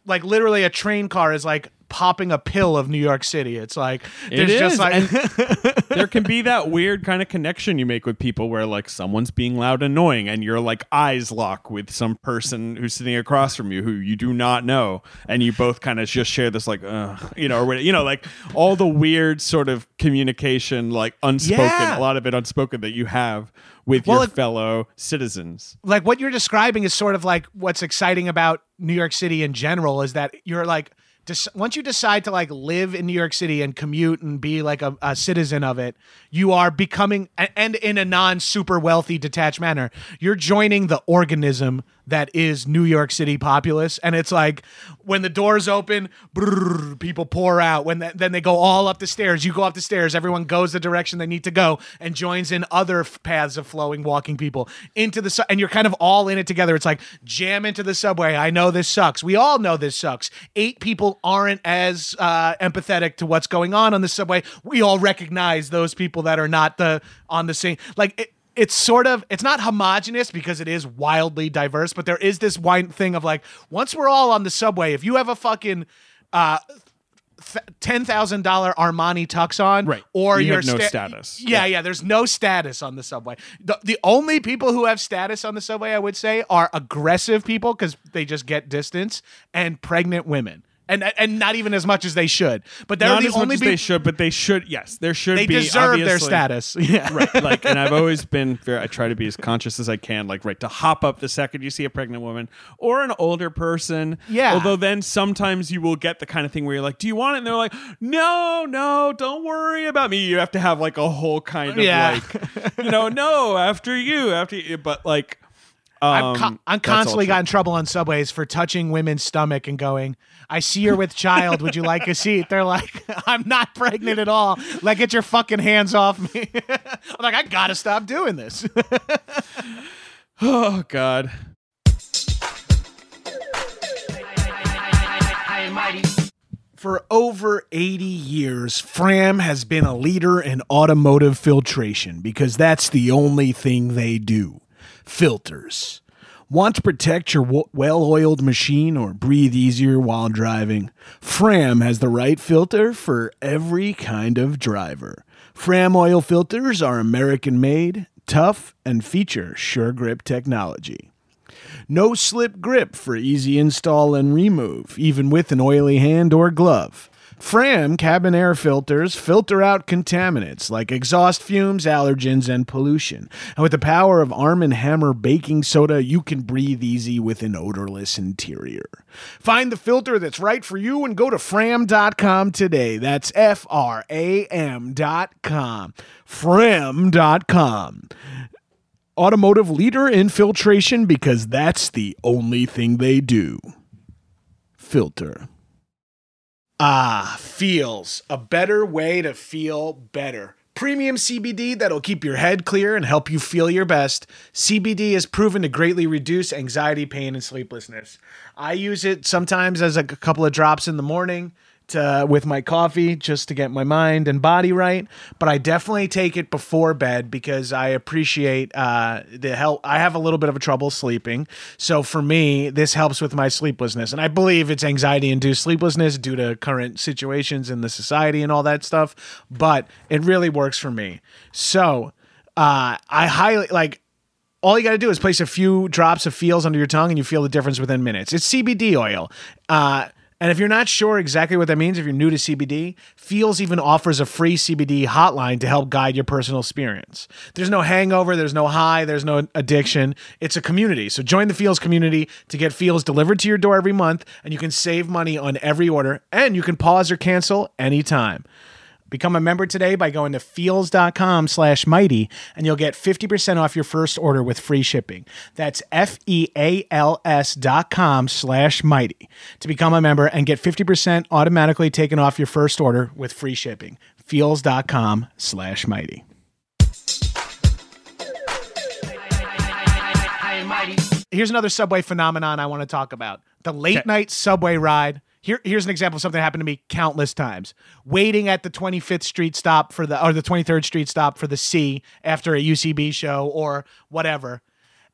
Speaker 3: like literally a train car is like popping a pill of New York City. It's like
Speaker 2: It
Speaker 3: there's just like
Speaker 2: there can be that weird kind of connection you make with people where like someone's being loud and annoying and you're like eyes lock with some person who's sitting across from you who you do not know and you both kind of just share this like uh, you know or you know like all the weird sort of communication like unspoken
Speaker 3: Yeah.
Speaker 2: a lot of it unspoken that you have with
Speaker 3: Well,
Speaker 2: your
Speaker 3: it-
Speaker 2: fellow citizens.
Speaker 3: like what you're describing is sort of like what's exciting about New York City in general is that you're like once you decide to like live in New York City and commute and be like a, a citizen of it, you are becoming and in a non super wealthy detached manner, you're joining the organism that is New York City populace and it's like when the doors open, brrr, people pour out. When th- then they go all up the stairs, you go up the stairs, everyone goes the direction they need to go and joins in other f- paths of flowing walking people into the su- and you're kind of all in it together. It's like jam into the subway. I know this sucks. We all know this sucks. Eight people aren't as uh, empathetic to what's going on on the subway. We all recognize those people that are not the on the same like. It, it's sort of it's not homogenous because it is wildly diverse, but there is this wine thing of like once we're all on the subway, if you have a fucking uh ten thousand dollar Armani tux on,
Speaker 2: Right.
Speaker 3: Or
Speaker 2: You
Speaker 3: you're
Speaker 2: have no
Speaker 3: sta-
Speaker 2: status.
Speaker 3: Yeah, yeah, There's no status on the subway. The, the only people who have status on the subway, I would say, are aggressive people because they just get distance and pregnant women, and and not even as much as they should. But they're
Speaker 2: Not
Speaker 3: the
Speaker 2: as
Speaker 3: only
Speaker 2: much as
Speaker 3: people
Speaker 2: they should, but they should. Yes, there should
Speaker 3: they
Speaker 2: be.
Speaker 3: deserve their status. Yeah,
Speaker 2: right like and i've always been very i try to be as conscious as i can like right to hop up the second you see a pregnant woman or an older person
Speaker 3: Yeah.
Speaker 2: although then sometimes you will get the kind of thing where you're like do you want it and they're like no no don't worry about me you have to have like a whole kind of
Speaker 3: Yeah.
Speaker 2: like you know no after you after you but like
Speaker 3: I'm, co- I'm constantly got in trouble on subways for touching women's stomach and going, I see you're with child. Would you like a seat? They're like, I'm not pregnant at all. Like, get your fucking hands off me. I'm like, I gotta stop doing this.
Speaker 2: oh god
Speaker 3: For over 80 years, Fram has been a leader in automotive filtration because that's the only thing they do filters. Want to protect your well oiled machine or breathe easier while driving? Fram has the right filter for every kind of driver. Fram oil filters are American made, tough, and feature sure grip technology. No slip grip for easy install and remove, even with an oily hand or glove. Fram cabin air filters filter out contaminants like exhaust fumes, allergens, and pollution. And with the power of Arm & Hammer baking soda, you can breathe easy with an odorless interior. Find the filter that's right for you and go to fram.com today. That's F R A M.com. Fram.com automotive leader in filtration because that's the only thing they do. Filter. Ah, Feals. A better way to feel better. Premium CBD that'll keep your head clear and help you feel your best. CBD is proven to greatly reduce anxiety, pain, and sleeplessness. I use it sometimes as a couple of drops in the morning to, with my coffee just to get my mind and body right. But I definitely take it before bed because I appreciate uh, the help. I have a little bit of a trouble sleeping. So for me, this helps with my sleeplessness. And I believe it's anxiety induced sleeplessness due to current situations in the society and all that stuff. But it really works for me. So uh, I highly like all you got to do is place a few drops of Feals under your tongue and you feel the difference within minutes. It's CBD oil. Uh, and if you're not sure exactly what that means, if you're new to CBD, Feals even offers a free CBD hotline to help guide your personal experience. There's no hangover, there's no high, there's no addiction. It's a community. So join the Feals community to get Feals delivered to your door every month, and you can save money on every order, and you can pause or cancel anytime. Become a member today by going to feals.com slash mighty and you'll get 50% off your first order with free shipping. That's F-E-A-L-S dot com slash mighty to become a member and get 50% automatically taken off your first order with free shipping. Feals.com slash mighty. Here's another subway phenomenon I want to talk about. The late night subway ride. Here, here's an example of something that happened to me countless times. Waiting at the 25th Street stop for the or the 23rd Street stop for the C after a UCB show or whatever.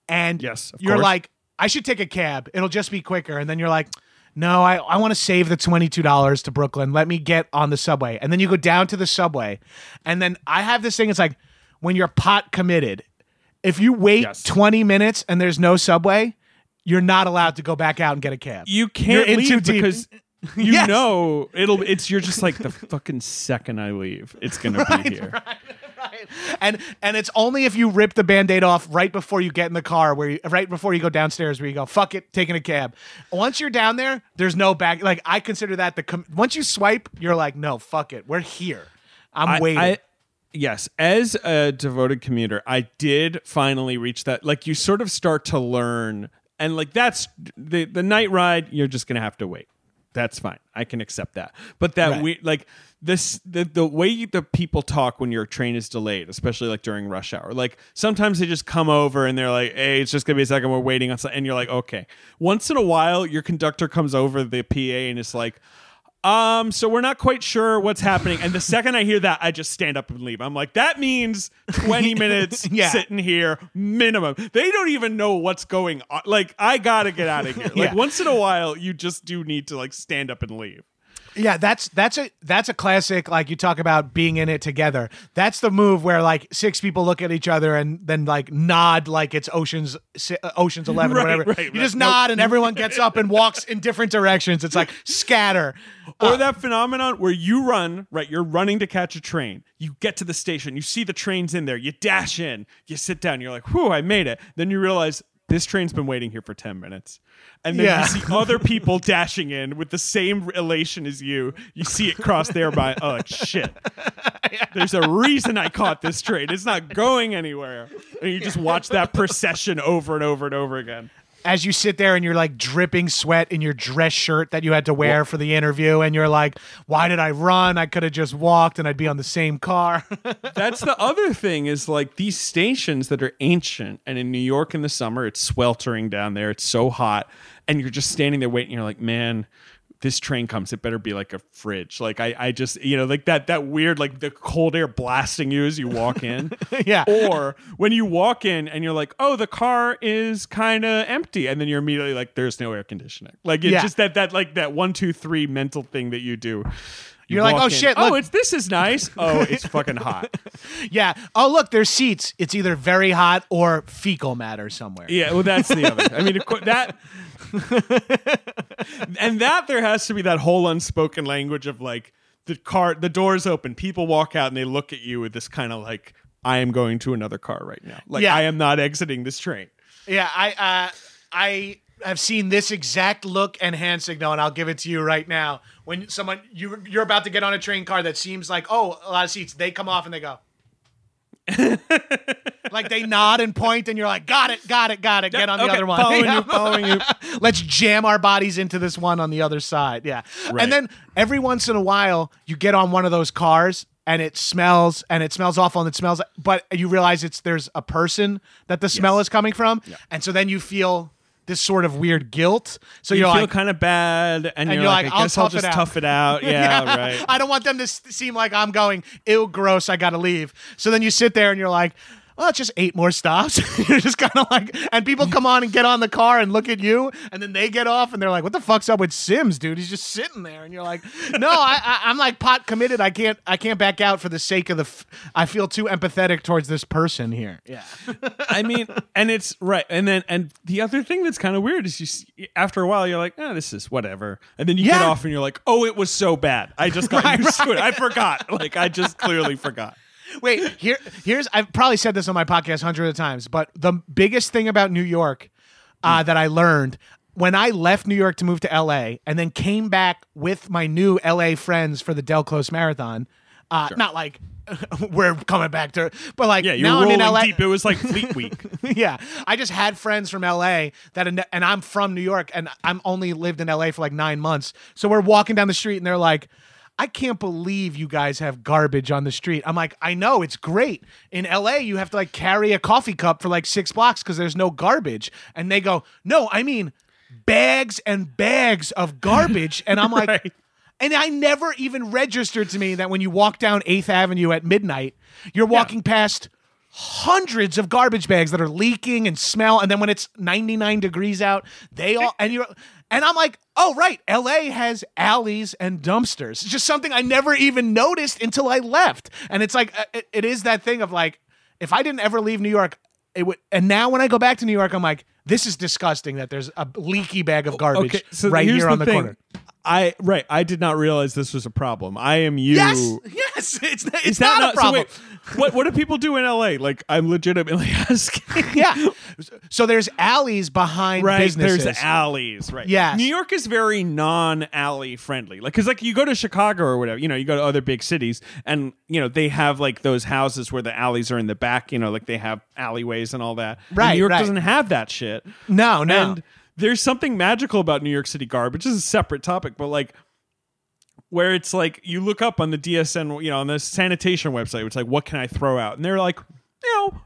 Speaker 3: And
Speaker 2: Yes,
Speaker 3: you're
Speaker 2: course.
Speaker 3: like, I should take a cab. It'll just be quicker. And then you're like, no, I, I want to save the $22 to Brooklyn. Let me get on the subway. And then you go down to the subway. And then I have this thing. It's like when you're pot committed, if you wait
Speaker 2: Yes.
Speaker 3: 20 minutes and there's no subway, you're not allowed to go back out and get a cab.
Speaker 2: You can't
Speaker 3: You're
Speaker 2: leave because you
Speaker 3: Yes.
Speaker 2: know it'll. It's you're just like the fucking second I leave, it's gonna be here.
Speaker 3: Right. And and it's only if you rip the band-aid off right before you get in the car where you right before you go downstairs where you go fuck it taking a cab. Once you're down there, there's no back like I consider that the com- once you swipe, you're like no, fuck it. We're here. I'm
Speaker 2: I-
Speaker 3: waiting.
Speaker 2: I- yes, as a devoted commuter, I did finally reach that. Like you sort of start to learn, and like that's the the night ride. You're just gonna have to wait. That's fine. I can accept that. But that
Speaker 3: Right.
Speaker 2: we like this the the way you, the people talk when your train is delayed, especially like during rush hour. Like sometimes they just come over and they're like, "Hey, it's just gonna be a second. We're waiting on," something. and you're like, "Okay." Once in a while, your conductor comes over the PA and it's like. Um, so we're not quite sure what's happening. And the second I hear that, I just stand up and leave. I'm like, that means 20 minutes
Speaker 3: Yeah.
Speaker 2: sitting here minimum. They don't even know what's going on. Like, I gotta get out of here. Like
Speaker 3: Yeah.
Speaker 2: once in a while, you just do need to like stand up and leave.
Speaker 3: Yeah, that's that's a that's a classic. Like you talk about being in it together. That's the move where like six people look at each other and then like nod like it's Ocean's uh, Ocean's Eleven or whatever.
Speaker 2: right,
Speaker 3: you
Speaker 2: right.
Speaker 3: just
Speaker 2: Nope.
Speaker 3: nod and everyone gets up and walks in different directions. It's like scatter.
Speaker 2: Or that phenomenon where you run, right? You're running to catch a train. You get to the station, you see the train's in there, you dash in, you sit down, you're like, whew, I made it. Then you realize this train's been waiting here for 10 minutes. And then
Speaker 3: Yeah.
Speaker 2: you see other people dashing in with the same elation as you. You see it cross there by, oh, shit. There's a reason I caught this train. It's not going anywhere. And you just watch that procession over and over and over again.
Speaker 3: As you sit there and you're like dripping sweat in your dress shirt that you had to wear for the interview and you're like why did i run? I could have just walked and i'd be on the same car.
Speaker 2: That's the other thing is like these stations that are ancient and in New York in the summer it's sweltering down there it's so hot and you're just standing there waiting you're like man this train comes it better be like a fridge. Like I I just you know like that that weird like the cold air blasting you as you walk in.
Speaker 3: Yeah.
Speaker 2: Or when you walk in and you're like oh the car is kind of empty. And then you're immediately like there's no air conditioning. Like it's
Speaker 3: Yeah.
Speaker 2: just that that like that one two three mental thing that you do. You
Speaker 3: You're like, "Oh,
Speaker 2: in,
Speaker 3: shit,
Speaker 2: Oh, it's this is nice. Oh, it's fucking hot.
Speaker 3: yeah. Oh look there's seats. It's either very hot or fecal matter somewhere.
Speaker 2: Yeah, well, that's the other. I mean, of course, that, and that there has to be that whole unspoken language of like the car, the doors open, people walk out, and they look at you with this kind of like, I am going to another car right now. Like
Speaker 3: Yeah.
Speaker 2: I am not exiting this train.
Speaker 3: Yeah, I uh, I have seen this exact look and hand signal, and I'll give it to you right now. When someone you you're about to get on a train car that seems like oh a lot of seats, they come off and they go. like they nod and point, and you're like, got it, got it, got it. Get on the
Speaker 2: Okay,
Speaker 3: other one.
Speaker 2: following you, following you.
Speaker 3: Let's jam our bodies into this one on the other side. Yeah.
Speaker 2: Right.
Speaker 3: And then every once in a while, you get on one of those cars and it smells and it smells awful and it smells, but you realize it's there's a person that the smell is coming from. And so then you feel this sort of weird guilt. So
Speaker 2: You
Speaker 3: you're
Speaker 2: feel
Speaker 3: like,
Speaker 2: kind of bad, and, you're,
Speaker 3: you're
Speaker 2: like,
Speaker 3: like,
Speaker 2: I
Speaker 3: "I'll
Speaker 2: guess I'll
Speaker 3: it
Speaker 2: just tough it out. Yeah, right.
Speaker 3: I don't want them to seem like I'm going, ew, gross, I gotta leave. So then you sit there and you're like, well, it's just eight more stops. you're just kind of like, and people come on and get on the car and look at you, and then they get off and they're like, what the fuck's up with Sims, dude? He's just sitting there, and you're like, no, I, I, I'm like pot committed. I can't, I can't back out for the sake of the. F- I feel too empathetic towards this person here. Yeah.
Speaker 2: I mean, and it's right. And then, and the other thing that's kind of weird is you, see, after a while, you're like, oh, this is whatever. And then you get off and you're like, oh, it was so bad. I just got
Speaker 3: Right,
Speaker 2: used to it. I forgot. Like, I just clearly forgot.
Speaker 3: Wait, here, here's. I've probably said this on my podcast hundreds of times, but the biggest thing about New York uh, that I learned when I left New York to move to LA, and then came back with my new LA friends for the Del Close Marathon. Uh, Not like we're coming back to, but like
Speaker 2: Yeah, you're
Speaker 3: now I'm
Speaker 2: rolling
Speaker 3: in LA.
Speaker 2: deep. It was like Fleet Week.
Speaker 3: yeah, I just had friends from LA that, and I'm from New York, and I'm only lived in LA for like nine months. So we're walking down the street, and they're like, "I can't believe you guys have garbage on the street." I'm like, "I know, it's great. In LA, you have to like carry a coffee cup for like six blocks because there's no garbage." And they go, "No, I mean." Bags and bags of garbage, and I'm like,
Speaker 2: Right.
Speaker 3: and I never even registered to me that when you walk down 8th Avenue at midnight, you're walking past hundreds of garbage bags that are leaking and smell. And then when it's 99 degrees out, they all, and you're, and I'm like, oh, right. LA has alleys and dumpsters. It's just something I never even noticed until I left. And it's like, uh, it, it is that thing of like, if I didn't ever leave New York, it would, and now when I go back to New York, I'm like, this is disgusting that there's a leaky bag of garbage
Speaker 2: Okay, so
Speaker 3: right here on the
Speaker 2: thing.
Speaker 3: corner.
Speaker 2: I right. I did not realize this was a problem. I am you.
Speaker 3: Yes, yes, it's, it's
Speaker 2: that
Speaker 3: not,
Speaker 2: not
Speaker 3: a problem.
Speaker 2: So wait, what what do people do in LA? Like I'm legitimately asking.
Speaker 3: yeah. So there's alleys behind
Speaker 2: Right,
Speaker 3: businesses.
Speaker 2: there's alleys, right?
Speaker 3: Yeah.
Speaker 2: New York is very non-alley friendly. Like, cause like you go to Chicago or whatever, you know, you go to other big cities, and you know they have like those houses where the alleys are in the back. You know, like they have alleyways and all that. And
Speaker 3: Right,
Speaker 2: New York
Speaker 3: right.
Speaker 2: doesn't have that shit.
Speaker 3: no, no.
Speaker 2: And there's something magical about New York City garbage. This is a separate topic, but like where it's like you look up on the DSN, you know, on the sanitation website, it's like, what can I throw out? And they're like, you know,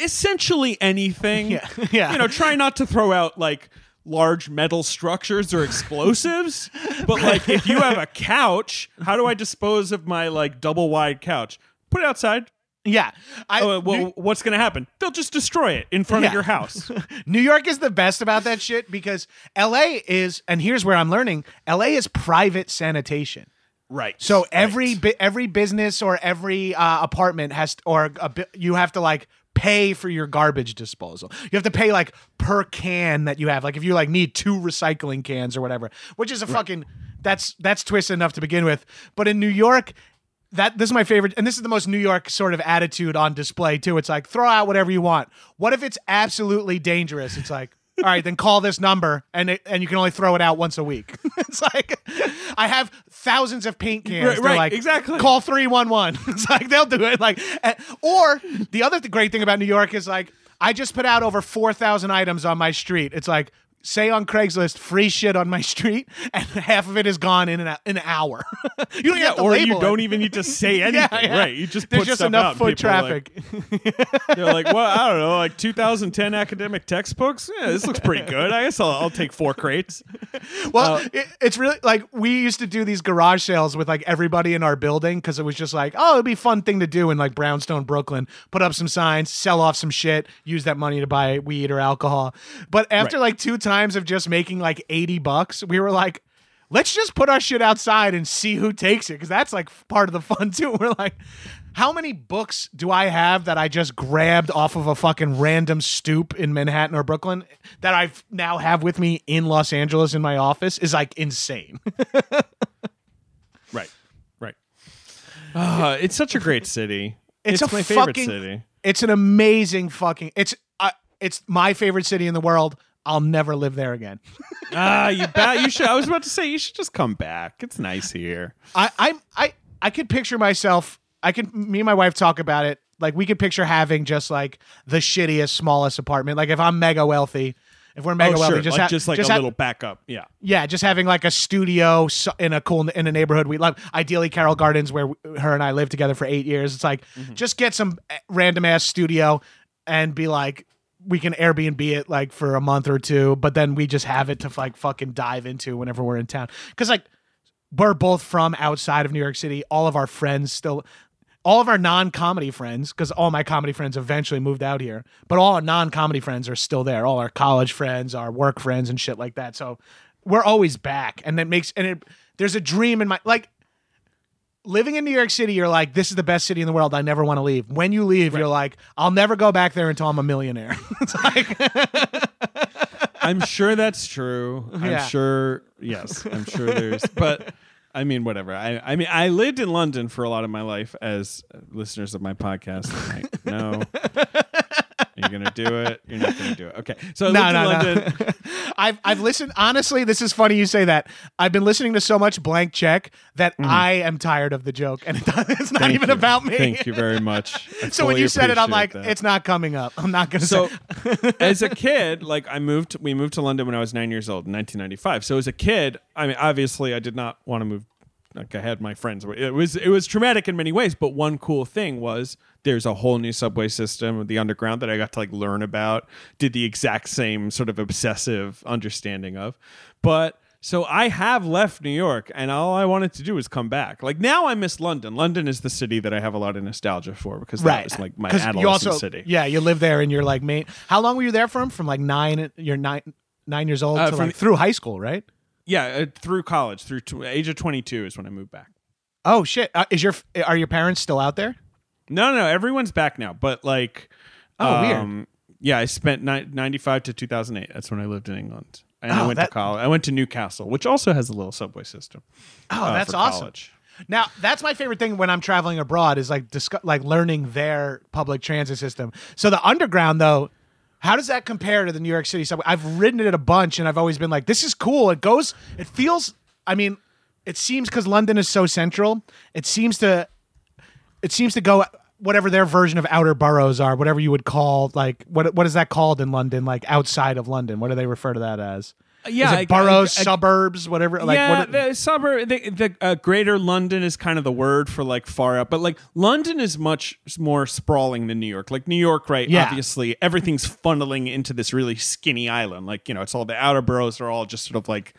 Speaker 2: essentially anything.
Speaker 3: Yeah, yeah.
Speaker 2: You know, try not to throw out like large metal structures or explosives. but like if you have a couch, how do I dispose of my like double wide couch? Put it outside.
Speaker 3: Yeah. I,
Speaker 2: Oh, well,
Speaker 3: New,
Speaker 2: what's going to happen? They'll just destroy it in front
Speaker 3: Yeah.
Speaker 2: of your house.
Speaker 3: New York is the best about that shit because LA is, and here's where I'm learning LA is private sanitation.
Speaker 2: right.
Speaker 3: So every bi- every business or every uh, apartment has or a bi- you have to like pay for your garbage disposal. You have to pay like per can that you have. Like if you like need two recycling cans or whatever, which is a fucking that's that's twisted enough to begin with. But in New York, that this is my favorite, and this is the most New York sort of attitude on display too. It's like throw out whatever you want. What if it's absolutely dangerous? It's like. All right, then call this number, and it, and you can only throw it out once a week. it's like I have thousands of paint cans.
Speaker 2: Right, right,
Speaker 3: like,
Speaker 2: exactly.
Speaker 3: Call three one one. It's like they'll do it. Like, eh, or the other th- great thing about New York is like I just put out over four thousand items on my street. It's like say on Craigslist free shit on my street, and half of it is gone in an, an hour. you don't even have to
Speaker 2: or you don't even need to say anything,
Speaker 3: Yeah, yeah.
Speaker 2: right? You just
Speaker 3: There's just
Speaker 2: stuff
Speaker 3: enough foot
Speaker 2: are like-
Speaker 3: traffic.
Speaker 2: They're like, well, I don't know, like 2010 academic textbooks. Yeah, this looks pretty good. I guess I'll, I'll take four crates.
Speaker 3: Well,
Speaker 2: Uh,
Speaker 3: it, it's really like we used to do these garage sales with like everybody in our building because it was just like, oh, it'd be a fun thing to do in like Brownstone, Brooklyn. Put up some signs, sell off some shit, use that money to buy weed or alcohol. But after
Speaker 2: Right.
Speaker 3: like two times of just making like 80 bucks, we were like, let's just put our shit outside and see who takes it because that's like part of the fun too. We're like, how many books do I have that I just grabbed off of a fucking random stoop in Manhattan or Brooklyn that I now have with me in Los Angeles in my office is like insane.
Speaker 2: Right, right. Uh, it's such a great city.
Speaker 3: It's,
Speaker 2: It's,
Speaker 3: a
Speaker 2: my favorite
Speaker 3: fucking,
Speaker 2: city.
Speaker 3: It's an amazing fucking. It's uh, it's my favorite city in the world. I'll never live there again.
Speaker 2: Ah, you bet. You should. I was about to say you should just come back. It's nice here.
Speaker 3: I I'm I I could picture myself. I can. Me and my wife talk about it. Like we could picture having just like the shittiest, smallest apartment. Like if I'm mega wealthy, if we're mega
Speaker 2: oh,
Speaker 3: wealthy,
Speaker 2: sure.
Speaker 3: just
Speaker 2: like,
Speaker 3: ha-
Speaker 2: just like a
Speaker 3: ha-
Speaker 2: little backup. Yeah.
Speaker 3: Yeah, just having like a studio in a cool in a neighborhood we love. Ideally, Carroll Gardens, where w- her and I lived together for eight years. It's like
Speaker 2: Mm-hmm.
Speaker 3: just get some eh, random ass studio and be like, we can Airbnb it like for a month or two, but then we just have it to like fucking dive into whenever we're in town. Because like we're both from outside of New York City. All of our friends still. All of our non-comedy friends, because all my comedy friends eventually moved out here, but all our non-comedy friends are still there. All our college friends, our work friends, and shit like that. So we're always back and that makes and it there's a dream in my like living in New York City you're like this is the best city in the world I never want to leave when you leave you're like I'll never go back there until I'm a millionaire it's like
Speaker 2: I'm sure that's true. I'm
Speaker 3: Yeah.
Speaker 2: sure. Yes, I'm sure there's. But I mean, whatever. I, I mean, I lived in London for a lot of my life, as listeners of my podcast might know. you You're gonna do it. You're not gonna do it. Okay. So
Speaker 3: no, no,
Speaker 2: London.
Speaker 3: no. I've I've listened. Honestly, this is funny you say that. I've been listening to so much blank check that mm-hmm. I am tired of the joke, and it's not.
Speaker 2: Thank
Speaker 3: even
Speaker 2: you.
Speaker 3: about me.
Speaker 2: Thank you very much. I
Speaker 3: So when you said it, I'm like,
Speaker 2: that.
Speaker 3: it's not coming up. I'm not gonna
Speaker 2: so
Speaker 3: say.
Speaker 2: as a kid like i moved we moved to london when i was nine years old in 1995 so as a kid i mean obviously i did not want to move like i had my friends it was it was traumatic in many ways but one cool thing was there's a whole new subway system the underground that i got to like learn about did the exact same sort of obsessive understanding of but so I have left New York, and all I wanted to do was come back. Like now, I miss London. London is the city that I have a lot of nostalgia for because that was like my adolescent
Speaker 3: you also,
Speaker 2: city.
Speaker 3: Yeah, you live there, and you're like, main. How long were you there from? From like nine, you're nine, nine years old
Speaker 2: Uh,
Speaker 3: to
Speaker 2: from
Speaker 3: like through high school, right?
Speaker 2: Yeah, uh, through college, through tw- age of 22 is when I moved back.
Speaker 3: Oh shit! Uh, is your are your parents still out there?
Speaker 2: No, no, everyone's back now. But like,
Speaker 3: Oh, weird.
Speaker 2: um, Yeah, I spent ni- 95 to 2008. That's when I lived in England. And I
Speaker 3: Oh,
Speaker 2: went
Speaker 3: that-
Speaker 2: to college. I went to Newcastle, which also has a little subway system.
Speaker 3: Oh,
Speaker 2: uh,
Speaker 3: that's awesome.
Speaker 2: college.
Speaker 3: Now, that's my favorite thing when I'm traveling abroad is like discuss, like learning their public transit system. So the underground though, how does that compare to the New York City subway? I've ridden it a bunch and I've always been like this is cool. It goes it feels I mean, it seems cuz London is so central, it seems to it seems to go whatever their version of outer boroughs are, whatever you would call like what what is that called in London like outside of London? What do they refer to that as?
Speaker 2: Yeah,
Speaker 3: is it boroughs,
Speaker 2: I- I-
Speaker 3: suburbs, whatever like
Speaker 2: yeah,
Speaker 3: what
Speaker 2: the suburb, the, the uh, greater London is kind of the word for like far out, but like London is much more sprawling than New York. Like New York, right?
Speaker 3: Yeah.
Speaker 2: Obviously, everything's funneling into this really skinny island. Like you know, it's all the outer boroughs are all just sort of like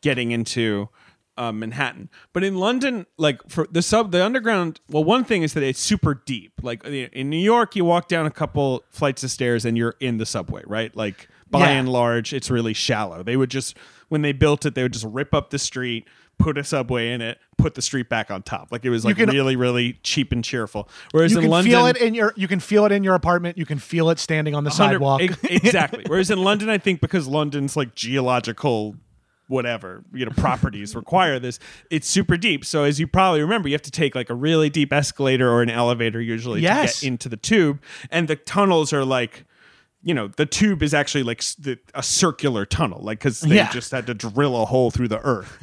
Speaker 2: getting into um, Manhattan. But in London, like for the sub, the underground. Well, one thing is that it's super deep. Like in New York, you walk down a couple flights of stairs and you're in the subway, right? Like by
Speaker 3: Yeah.
Speaker 2: and large, it's really shallow. They would just when they built it, they would just rip up the street, put a subway in it, put the street back on top. Like it was like
Speaker 3: can-
Speaker 2: really, really cheap and cheerful. Whereas
Speaker 3: you
Speaker 2: in
Speaker 3: can
Speaker 2: London,
Speaker 3: feel it in your you can feel it in your apartment, you can feel it standing on the sidewalk.
Speaker 2: ex- exactly. Whereas in London, I think because London's like geological whatever you know properties require this it's super deep so as you probably remember you have to take like a really deep escalator or an elevator usually
Speaker 3: Yes.
Speaker 2: to get into the tube and the tunnels are like you know the tube is actually like the, a circular tunnel like because they
Speaker 3: Yeah.
Speaker 2: just had to drill a hole through the earth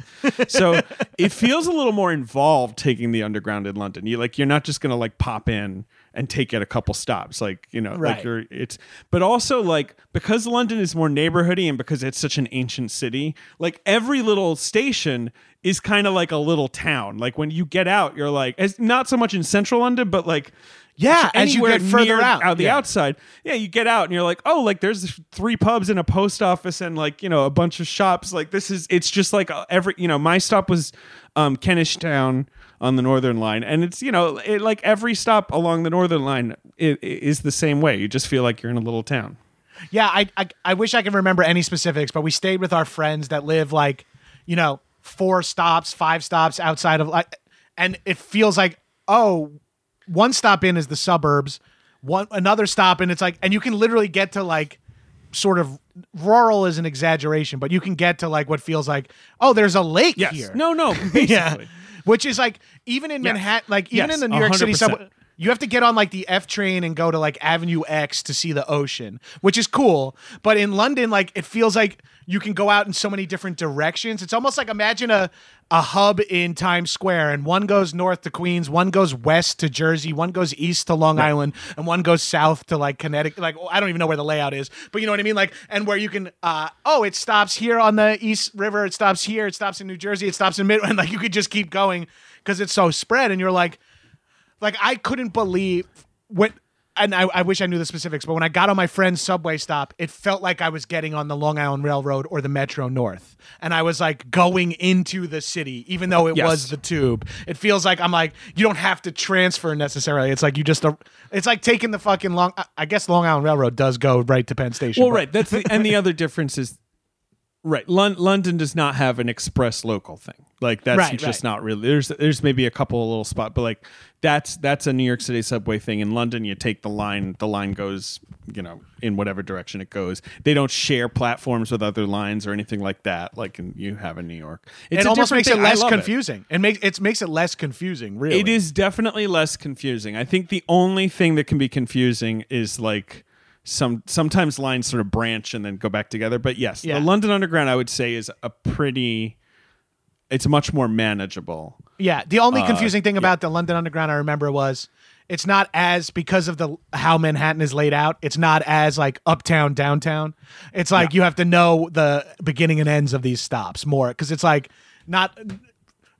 Speaker 2: so it feels a little more involved taking the underground in london you like you're not just gonna like pop in and take it a couple stops like you know
Speaker 3: Right.
Speaker 2: like you're it's but also like because london is more neighborhoody and because it's such an ancient city like every little station is kind of like a little town like when you get out you're like it's not so much in central london but like
Speaker 3: Yeah, as you get further
Speaker 2: out,
Speaker 3: out,
Speaker 2: the
Speaker 3: yeah.
Speaker 2: outside. Yeah you get out and you're like oh like there's three pubs and a post office and like you know a bunch of shops. Like this is it's just like uh, every you know my stop was um kentish town on the northern line. And it's you know it, like every stop along the northern line i- i- is the same way. You just feel like you're in a little town.
Speaker 3: Yeah, I, I I wish I could remember any specifics, but we stayed with our friends that live like, you know, four stops, five stops outside of like and it feels like, oh, one stop in is the suburbs, one another stop and it's like and you can literally get to like sort of rural is an exaggeration, but you can get to like what feels like, oh, there's a lake
Speaker 2: yes
Speaker 3: here.
Speaker 2: no no basically
Speaker 3: yeah. Which is like even in
Speaker 2: Yes.
Speaker 3: Manhattan, like even
Speaker 2: Yes,
Speaker 3: in the New York City
Speaker 2: 100%.
Speaker 3: subway, you have to get on like the F train and go to like Avenue X to see the ocean, which is cool. But in London, like it feels like you can go out in so many different directions. It's almost like imagine a a hub in Times Square, and one goes north to Queens, one goes west to Jersey, one goes east to Long Island, and one goes south to like Connecticut. Like I don't even know where the layout is, but you know what I mean. Like and where you can, uh, oh, it stops here on the East River, it stops here, it stops in New Jersey, it stops in Midland. Like you could just keep going because it's so spread, and you're like, like I couldn't believe what. And I, I wish I knew the specifics, but when I got on my friend's subway stop, it felt like I was getting on the Long Island Railroad or the Metro North. And I was like going into the city, even though it
Speaker 2: Yes.
Speaker 3: was the tube. It feels like I'm like, you don't have to transfer necessarily. It's like you just, it's like taking the fucking long, I- guess Long Island Railroad does go right to Penn Station.
Speaker 2: well
Speaker 3: but-
Speaker 2: right that's the and the other difference is right Lon- london does not have an express local thing like that's
Speaker 3: Right,
Speaker 2: just
Speaker 3: right.
Speaker 2: not really there's there's maybe a couple of little spot but like that's that's a new york city subway thing in london you take the line the line goes you know in whatever direction it goes they don't share platforms with other lines or anything like that like in, you have in new york it's
Speaker 3: It almost makes it
Speaker 2: thing. I
Speaker 3: less confusing. It. makes it makes it less confusing, really.
Speaker 2: it is definitely less confusing. I think the only thing that can be confusing is like some sometimes lines sort of branch and then go back together. But yes,
Speaker 3: Yeah.
Speaker 2: the London Underground I would say is a pretty. It's much more manageable.
Speaker 3: Yeah, the only
Speaker 2: Uh,
Speaker 3: confusing thing about the London Underground I remember was it's not as because of the how Manhattan is laid out. It's not as like uptown downtown. It's like you have to know the beginning and ends of these stops more because it's like not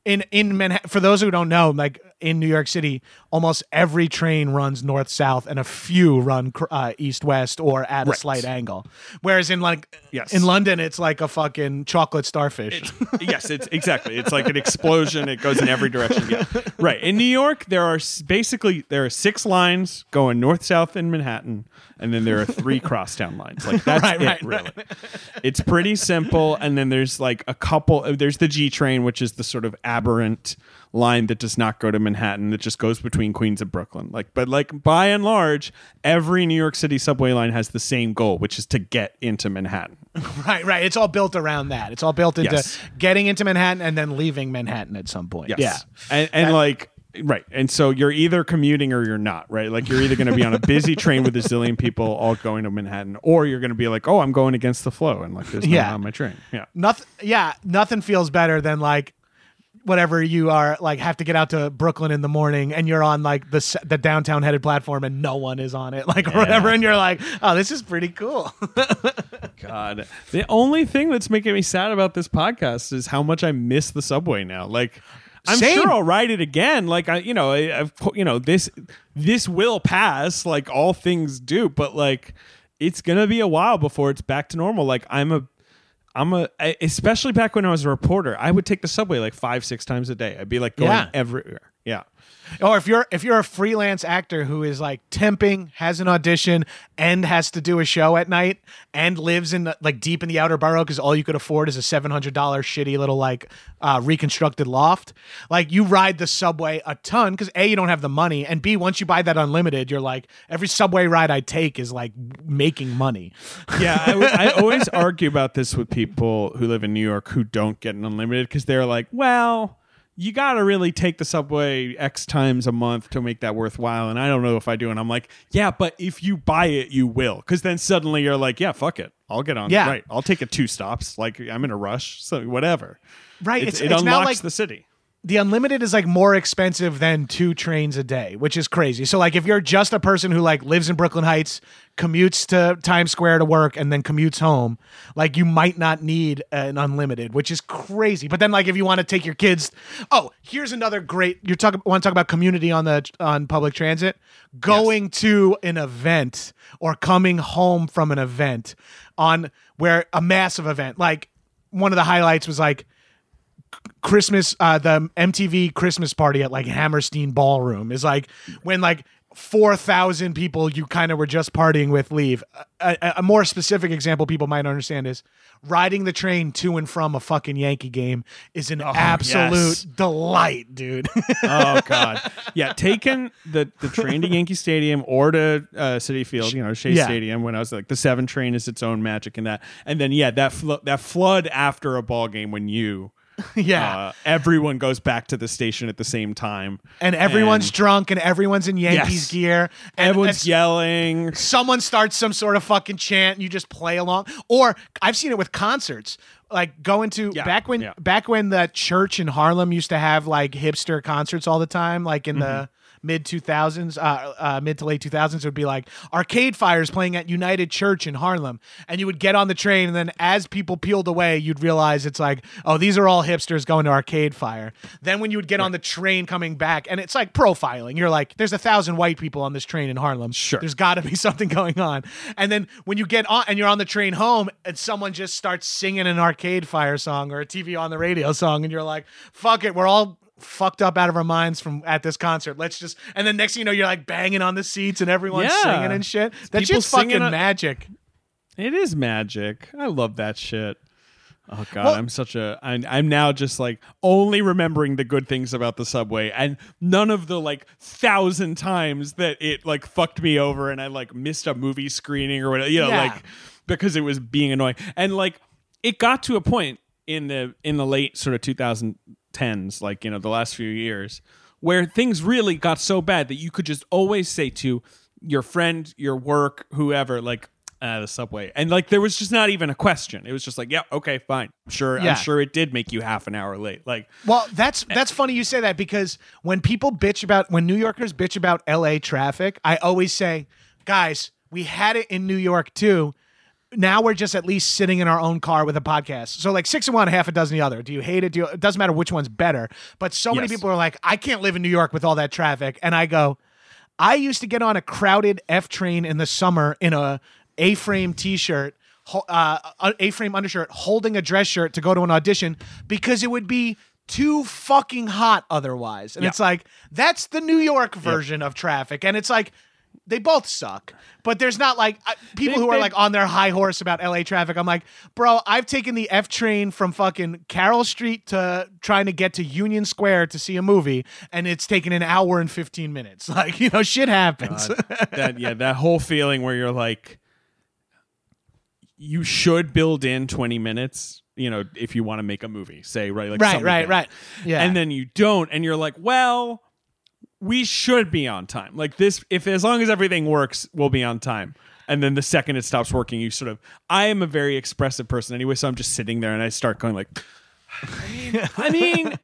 Speaker 3: in in Manhattan. For those who don't know, like in New York City, almost every train runs north south, and a few run uh, east west or at a slight angle. Whereas in like
Speaker 2: Yes.
Speaker 3: in London, it's like a fucking chocolate starfish.
Speaker 2: yes, it's exactly. It's like an explosion. It goes in every direction. Yeah. Right. In New York, there are basically there are six lines going north south in Manhattan, and then there are three crosstown lines. Like that's
Speaker 3: Right,
Speaker 2: it,
Speaker 3: right,
Speaker 2: really. It's pretty simple. And then there's like a couple. uh, There's the G train, which is the sort of aberrant line that does not go to Manhattan. That just goes between Queens and Brooklyn. Like, but like by and large, every New York City subway line has the same goal, which is to get into Manhattan.
Speaker 3: Right, right. It's all built around that. It's all built into
Speaker 2: Yes.
Speaker 3: getting into Manhattan and then leaving Manhattan at some point.
Speaker 2: Yes.
Speaker 3: Yeah.
Speaker 2: And, and like, right. And so you're either commuting or you're not, right? Like you're either going to be on a busy train with a zillion people all going to Manhattan, or you're going to be like, oh, I'm going against the flow. And like, there's no
Speaker 3: Yeah.
Speaker 2: on my train. Yeah.
Speaker 3: Nothing yeah, nothing feels better than like whatever you are like have to get out to Brooklyn in the morning and you're on like the the downtown headed platform and no one is on it like or whatever and you're like, "Oh, this is pretty cool."
Speaker 2: God. The only thing that's making me sad about this podcast is how much I miss the subway now. Like, I'm
Speaker 3: Same.
Speaker 2: sure I'll ride it again. Like I, you know, I, I've, you know, this, this will pass. Like all things do, but like, it's gonna be a while before it's back to normal. Like I'm a, I'm a, I- especially back when I was a reporter, I would take the subway like five, six times a day. I'd be like going
Speaker 3: Yeah.
Speaker 2: everywhere. Yeah.
Speaker 3: Or if you're if you're a freelance actor who is like temping, has an audition and has to do a show at night and lives in the, like deep in the outer borough because all you could afford is a seven hundred dollar shitty little like uh, reconstructed loft. Like you ride the subway a ton because a you don't have the money and b once you buy that unlimited, you're like every subway ride I take is like making money.
Speaker 2: Yeah, I, I always argue about this with people who live in New York who don't get an unlimited because they're like, well, you got to really take the subway X times a month to make that worthwhile. And I don't know if I do. And I'm like, yeah, but if you buy it, you will. Because then suddenly you're like, yeah, fuck it. I'll get on.
Speaker 3: Yeah.
Speaker 2: Right. I'll take it two stops. Like I'm in a rush. So whatever.
Speaker 3: Right,
Speaker 2: It's,
Speaker 3: it's-
Speaker 2: it
Speaker 3: it's
Speaker 2: unlocks
Speaker 3: like-
Speaker 2: the city.
Speaker 3: The unlimited is like more expensive than two trains a day, which is crazy. So like if you're just a person who like lives in Brooklyn Heights, commutes to Times Square to work and then commutes home, like you might not need an unlimited, which is crazy. But then like if you want to take your kids, oh, here's another great you're talking want to talk about community on the on public transit, going to an event or coming home from an event on where a massive event. Like one of the highlights was like Christmas, uh, the MTV Christmas party at like Hammerstein Ballroom is like when like 4,000 people you kind of were just partying with leave. A, a, a more specific example people might understand is riding the train to and from a fucking Yankee game is an absolute
Speaker 2: yes.
Speaker 3: delight, dude.
Speaker 2: oh god yeah taking the the train to yankee stadium or to uh, Citi Field you know shea
Speaker 3: Yeah.
Speaker 2: stadium when i was like the seven train is its own magic in that and then yeah that that flood after a ball game when you
Speaker 3: yeah.
Speaker 2: uh, everyone goes back to the station at the same time
Speaker 3: and everyone's
Speaker 2: and
Speaker 3: drunk and everyone's in Yankees
Speaker 2: Yes.
Speaker 3: gear. And
Speaker 2: everyone's yelling
Speaker 3: someone starts some sort of fucking chant and you just play along or i've seen it with concerts like going to
Speaker 2: Yeah,
Speaker 3: back when
Speaker 2: yeah.
Speaker 3: back when the church in harlem used to have like hipster concerts all the time like in
Speaker 2: Mm-hmm.
Speaker 3: the mid 2000s uh, uh, mid to late 2000s it would be like arcade fires playing at united church in harlem. And you would get on the train and then as people peeled away you'd realize it's like oh these are all hipsters going to arcade fire. Then when you would get on the train coming back and it's like profiling. You're like there's a thousand white people on this train in harlem.
Speaker 2: Sure.
Speaker 3: there's got to be something going on. And then when you get on and you're on the train home and someone just starts singing an arcade fire song or a TV on the radio song and you're like, fuck it, we're all fucked up out of our minds from at this concert. Let's just and then next thing you know you're like banging on the seats and everyone's
Speaker 2: Yeah.
Speaker 3: singing and shit. That shit's fucking
Speaker 2: on-
Speaker 3: magic.
Speaker 2: it is magic i love that shit Oh god,
Speaker 3: Well-
Speaker 2: I'm such a I'm, I'm now just like only remembering the good things about the subway and none of the like thousand times that it like fucked me over and I like missed a movie screening or whatever, you know,
Speaker 3: Yeah.
Speaker 2: like because it was being annoying. And like it got to a point in the in the late sort of 2010s, like you know, the last few years where things really got so bad that you could just always say to your friend, your work, whoever, like uh, the subway, and like there was just not even a question. It was just like, yeah, okay, fine, sure,
Speaker 3: Yeah.
Speaker 2: I'm sure it did make you half an hour late. Like,
Speaker 3: Well, that's that's funny you say that because when people bitch about when New Yorkers bitch about LA traffic, I always say, guys, we had it in New York too. Now we're just at least sitting in our own car with a podcast. So like six and one, half a dozen the other. Do you hate it? Do you, it doesn't matter which one's better. But so many people are like, I can't live in New York with all that traffic. And I go, I used to get on a crowded F train in the summer in a A-frame T-shirt, uh, a A-frame undershirt, holding a dress shirt to go to an audition because it would be too fucking hot otherwise. And
Speaker 2: Yeah.
Speaker 3: it's like that's the New York version of traffic, and it's like. They both suck, but there's not like uh, people
Speaker 2: They-
Speaker 3: who are
Speaker 2: they-
Speaker 3: like on their high horse about LA traffic. I'm like, bro, I've taken the F train from fucking Carroll Street to trying to get to Union Square to see a movie, and it's taken an hour and 15 minutes. Like, you know, shit happens.
Speaker 2: that yeah that whole feeling where you're like you should build in 20 minutes you know if you want to make a movie say right like
Speaker 3: right, right,
Speaker 2: like
Speaker 3: right. Yeah.
Speaker 2: and then you don't and you're like well we should be on time. Like this if as long as everything works we'll be on time. And then the second it stops working you sort of i am a very expressive person anyway so i'm just sitting there and i start going like I mean, I mean,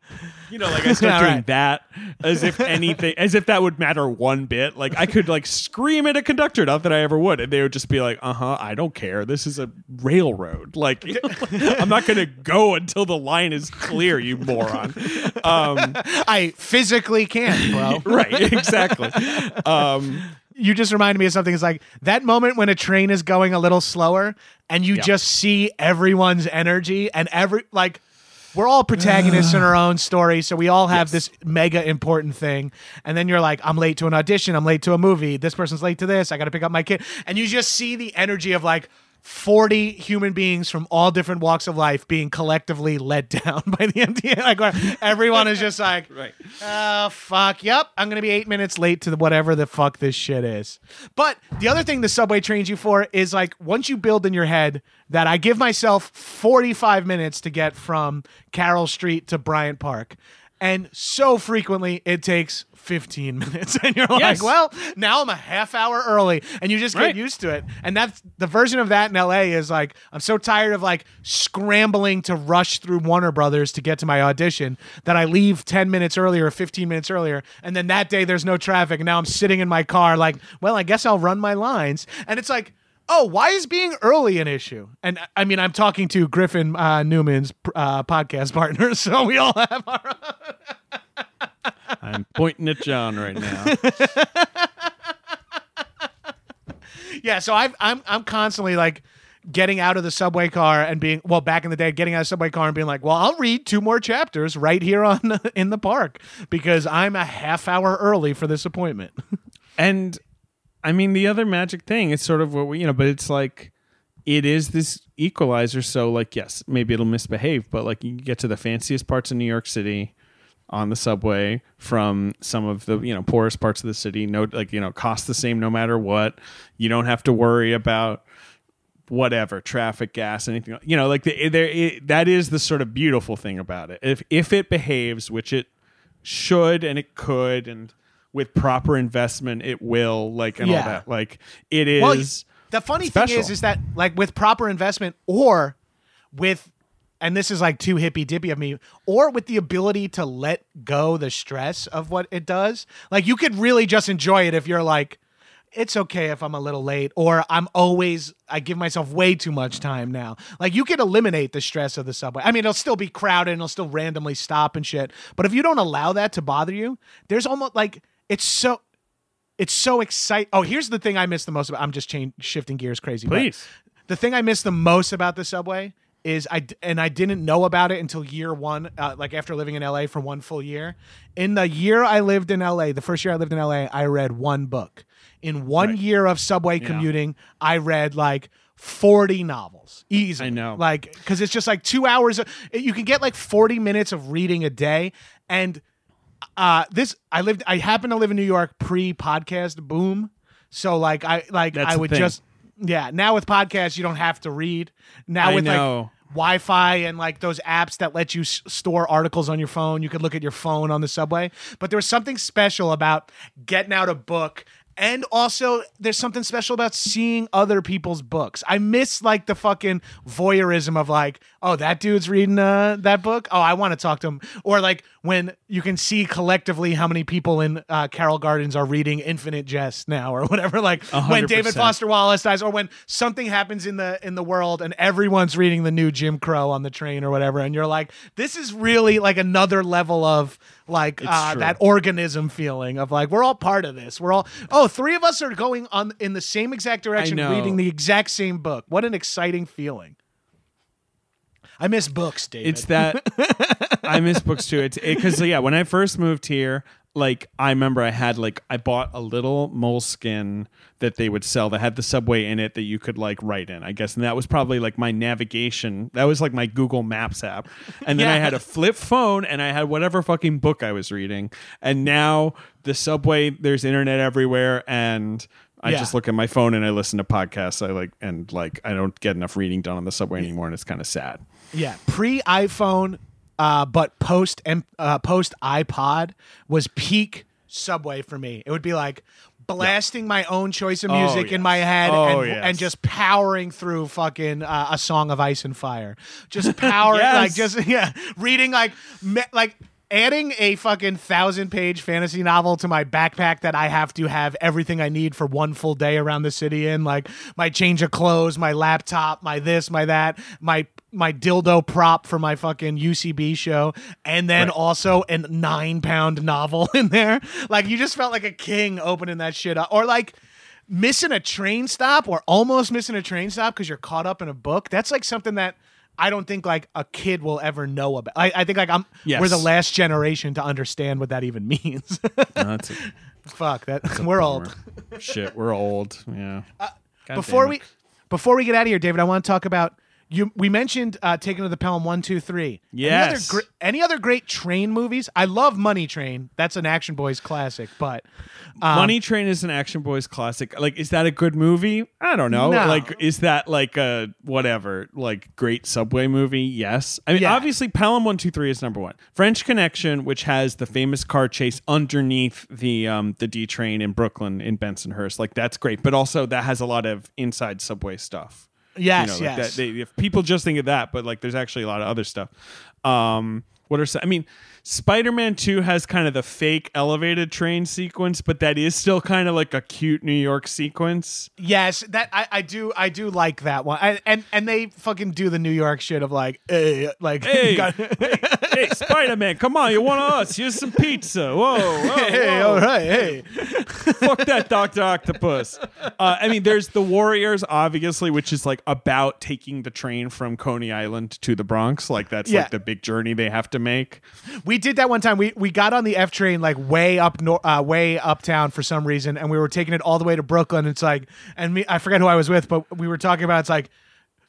Speaker 2: you know, like I start doing
Speaker 3: right.
Speaker 2: that as if anything, as if that would matter one bit. Like I could like scream at a conductor, not that I ever would, and they would just be like, "Uh huh, I don't care. This is a railroad. Like, I'm not gonna go until the line is clear, you moron." Um,
Speaker 3: I physically can't, bro.
Speaker 2: right? Exactly. Um,
Speaker 3: you just reminded me of something. It's like that moment when a train is going a little slower and you
Speaker 2: Yeah.
Speaker 3: just see everyone's energy and every like we're all protagonists in our own story, so we all have this mega important thing. And then you're like, I'm late to an audition, I'm late to a movie, this person's late to this, I gotta pick up my kid. And you just see the energy of like 40 human beings from all different walks of life being collectively let down by the MTA. Like everyone is just like,
Speaker 2: Right.
Speaker 3: Oh fuck! Yep, I'm gonna be eight minutes late to the whatever the fuck this shit is. But the other thing the subway trains you for is like once you build in your head that I give myself 45 minutes to get from Carroll Street to Bryant Park, and so frequently it takes 15 minutes, and you're
Speaker 2: Yes.
Speaker 3: like, well, now I'm a half hour early, and you just get
Speaker 2: Right.
Speaker 3: used to it. And that's the version of that in LA is like I'm so tired of like scrambling to rush through Warner Brothers to get to my audition that I leave 10 minutes earlier or 15 minutes earlier, and then that day there's no traffic, and now I'm sitting in my car like, well, I guess I'll run my lines, and it's like. Oh, why is being early an issue? And I mean, I'm talking to Griffin uh, Newman's uh, podcast partner, so we all have our.
Speaker 2: I'm pointing at John right now.
Speaker 3: yeah so I've, i'm i'm constantly like getting out of the subway car and being well back in the day getting out of the subway car and being like well i'll read two more chapters right here on in the park because i'm a half hour early for this appointment
Speaker 2: And I mean, the other magic thing is sort of what we, you know, but it's like it is this equalizer. So, like, yes, maybe it'll misbehave, but like you get to the fanciest parts of New York City on the subway from some of the you know poorest parts of the city. No, like you know, cost the same no matter what. You don't have to worry about whatever traffic gas anything you know like the, there it, that is the sort of beautiful thing about it if if it behaves which it should and it could and with proper investment it will like and
Speaker 3: Yeah.
Speaker 2: all that like it is
Speaker 3: well the funny
Speaker 2: special.
Speaker 3: thing is is that like with proper investment or with and this is like too hippy dippy of me or with the ability to let go the stress of what it does like you could really just enjoy it if you're like it's okay if I'm a little late, or I'm always, I give myself way too much time now. Like, you can eliminate the stress of the subway. I mean, it'll still be crowded and it'll still randomly stop and shit. But if you don't allow that to bother you, there's almost like, it's so, it's so exciting. Oh, here's the thing I miss the most about, I'm just change, shifting gears crazy.
Speaker 2: Please.
Speaker 3: the thing I miss the most about the subway is I and I didn't know about it until year one, uh, like after living in LA for one full year. In the year I lived in LA, the first year I lived in LA, I read one book. In one
Speaker 2: Right.
Speaker 3: year of subway commuting, I read like 40 novels easily.
Speaker 2: I know.
Speaker 3: Like, because it's just like two hours. Of, you can get like 40 minutes of reading a day. And uh, this, I lived, I happen to live in New York pre podcast boom. So like, I, like,
Speaker 2: That's
Speaker 3: I would
Speaker 2: thing.
Speaker 3: just, yeah. Now with podcasts, you don't have to read. Now
Speaker 2: I
Speaker 3: with
Speaker 2: know.
Speaker 3: like Wi-Fi and like those apps that let you s- store articles on your phone, you could look at your phone on the subway. But there was something special about getting out a book And also, there's something special about seeing other people's books. I miss like the fucking voyeurism of like, oh, that dude's reading uh, that book. Oh, I want to talk to him. Or like when you can see collectively how many people in uh, Carroll Gardens are reading Infinite Jest now, or whatever. Like when David. Foster Wallace dies, or when something happens in the in the world and everyone's reading the new Jim Crow on the train or whatever, and you're like, this is really like another level of like uh, that organism feeling of like we're all part of this. We're all oh, Oh, three of us are going on in the same exact direction, reading the exact same book. What an exciting feeling! I miss books, David.
Speaker 2: It's that I miss books too. It's because yeah, when I first moved here, like I remember I had like I bought a little moleskin that they would sell that had the subway in it that you could like write in, I guess, and that was probably like my navigation. That was like my Google Maps app, and then I had a flip phone and I had whatever fucking book I was reading, and now the subway there's internet everywhere and. I
Speaker 3: Yeah.
Speaker 2: just look at my phone and I listen to podcasts. I like and like I don't get enough reading done on the subway anymore, and it's kind of sad.
Speaker 3: Yeah, pre iPhone, uh, but post uh, post iPod was peak Subway for me. It would be like blasting my own choice of
Speaker 2: Oh,
Speaker 3: music in my head
Speaker 2: Oh,
Speaker 3: and,
Speaker 2: yes.
Speaker 3: and just powering through fucking uh, a song of ice and fire. Just powering
Speaker 2: Yes.
Speaker 3: like just yeah, reading like me- like adding a fucking thousand page fantasy novel to my backpack that I have to have everything I need for one full day around the city in, like my change of clothes, my laptop, my this, my that, my my dildo prop for my fucking UCB show, and then also a nine pound novel in there. Like you just felt like a king opening that shit up. Or like missing a train stop or almost missing a train stop because you're caught up in a book. That's like something that I don't think like a kid will ever know about. I, I think like I'm
Speaker 2: Yes.
Speaker 3: we're the last generation to understand what that even means.
Speaker 2: No, that's a-
Speaker 3: Fuck that. We're old.
Speaker 2: Shit, we're old. Yeah.
Speaker 3: Uh, Before we before we get out of here, David, I want to talk about you. We mentioned uh, taking to the Pelham one, two, three. Any other,
Speaker 2: Yes.
Speaker 3: gr- any other great train movies? I love Money Train. That's an Action Boyz classic. But um,
Speaker 2: Money Train is an Action Boyz classic. Like, is that a good movie? I don't know.
Speaker 3: No.
Speaker 2: Like, is that like a whatever, like great subway movie? Yes. I mean,
Speaker 3: Yeah.
Speaker 2: obviously, Pelham One Two Three is number one. French Connection, which has the famous car chase underneath the um the D train in Brooklyn in Bensonhurst, like that's great. But also, that has a lot of inside subway stuff.
Speaker 3: Yes,
Speaker 2: you know, like
Speaker 3: yes.
Speaker 2: that, they, if people just think of that, but like there's actually a lot of other stuff. Um, what are some, I mean, Spider-Man Two has kind of the fake elevated train sequence, but that is still kind of like a cute New York sequence.
Speaker 3: Yes, that I, I do I do like that one. I, and and they fucking do the New York shit of like, hey, like
Speaker 2: Hey,
Speaker 3: got-
Speaker 2: hey, hey, Spider-Man, come on, you're one of us. Here's some pizza. Whoa, whoa,
Speaker 3: hey,
Speaker 2: whoa.
Speaker 3: all right, hey.
Speaker 2: fuck that Doctor Octopus. Uh, I mean, there's the Warriors, obviously, which is like about taking the train from Coney Island to the Bronx. Like that's
Speaker 3: Yeah.
Speaker 2: like the big journey they have to make.
Speaker 3: We did that one time. We we got on the F train like way up nor- uh, way uptown for some reason, and we were taking it all the way to Brooklyn. It's like, and me, I forget who I was with, but we were talking about. It's like.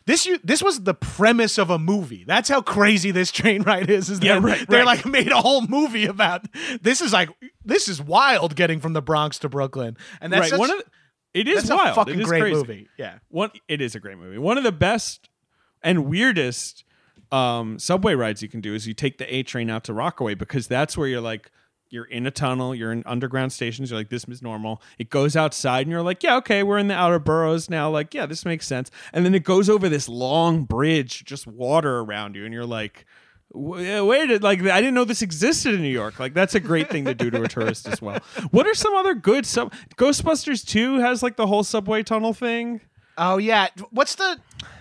Speaker 3: This you this was the premise of a movie. That's how crazy this train ride is. Is
Speaker 2: Yeah, right,
Speaker 3: They're
Speaker 2: right.
Speaker 3: like made a whole movie about this. Is like this is wild getting from the Bronx to Brooklyn, and that's
Speaker 2: right.
Speaker 3: such-
Speaker 2: One of the, it is wild.
Speaker 3: a fucking
Speaker 2: is
Speaker 3: great
Speaker 2: crazy.
Speaker 3: movie. Yeah,
Speaker 2: One, it is a great movie. One of the best and weirdest um, subway rides you can do is you take the A train out to Rockaway because that's where you're like you're in a tunnel, you're in underground stations. You're like, this is normal. It goes outside, and you're like, yeah, okay, we're in the outer boroughs now. Like, yeah, this makes sense. And then it goes over this long bridge, just water around you, and you're like. Wait, like I didn't know this existed in New York. Like that's a great thing to do to a tourist as well. What are some other good sub? Ghostbusters Two has like the whole subway tunnel thing.
Speaker 3: Oh yeah. What's the?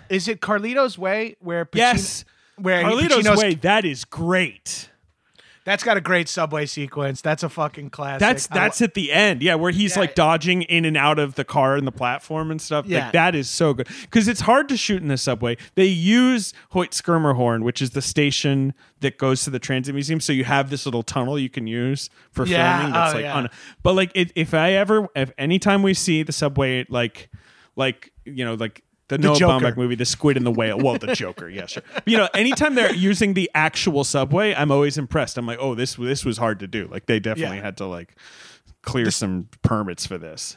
Speaker 3: Is it Carlito's Way where? Pacino,
Speaker 2: Yes.
Speaker 3: Where
Speaker 2: Carlito's
Speaker 3: Pacino's-
Speaker 2: Way, that is great.
Speaker 3: That's got a great subway sequence. That's a fucking classic.
Speaker 2: That's that's at the end. Yeah, where he's
Speaker 3: Yeah.
Speaker 2: like dodging in and out of the car and the platform and stuff.
Speaker 3: Yeah.
Speaker 2: Like that is so good. Because it's hard to shoot in the subway. They use Hoyt Schermerhorn, which is the station that goes to the transit museum. So you have this little tunnel you can use for
Speaker 3: Yeah.
Speaker 2: filming. That's
Speaker 3: Oh,
Speaker 2: like
Speaker 3: yeah.
Speaker 2: on but like it, if I ever if anytime we see the subway like like you know, like the, Noah
Speaker 3: Joker.
Speaker 2: Baumbach movie, The Squid and the Whale. Well, the Joker, yeah, sure. But, you know, anytime they're using the actual subway, I'm always impressed. I'm like, oh, this this was hard to do. Like they definitely
Speaker 3: Yeah.
Speaker 2: had to like clear some permits for this.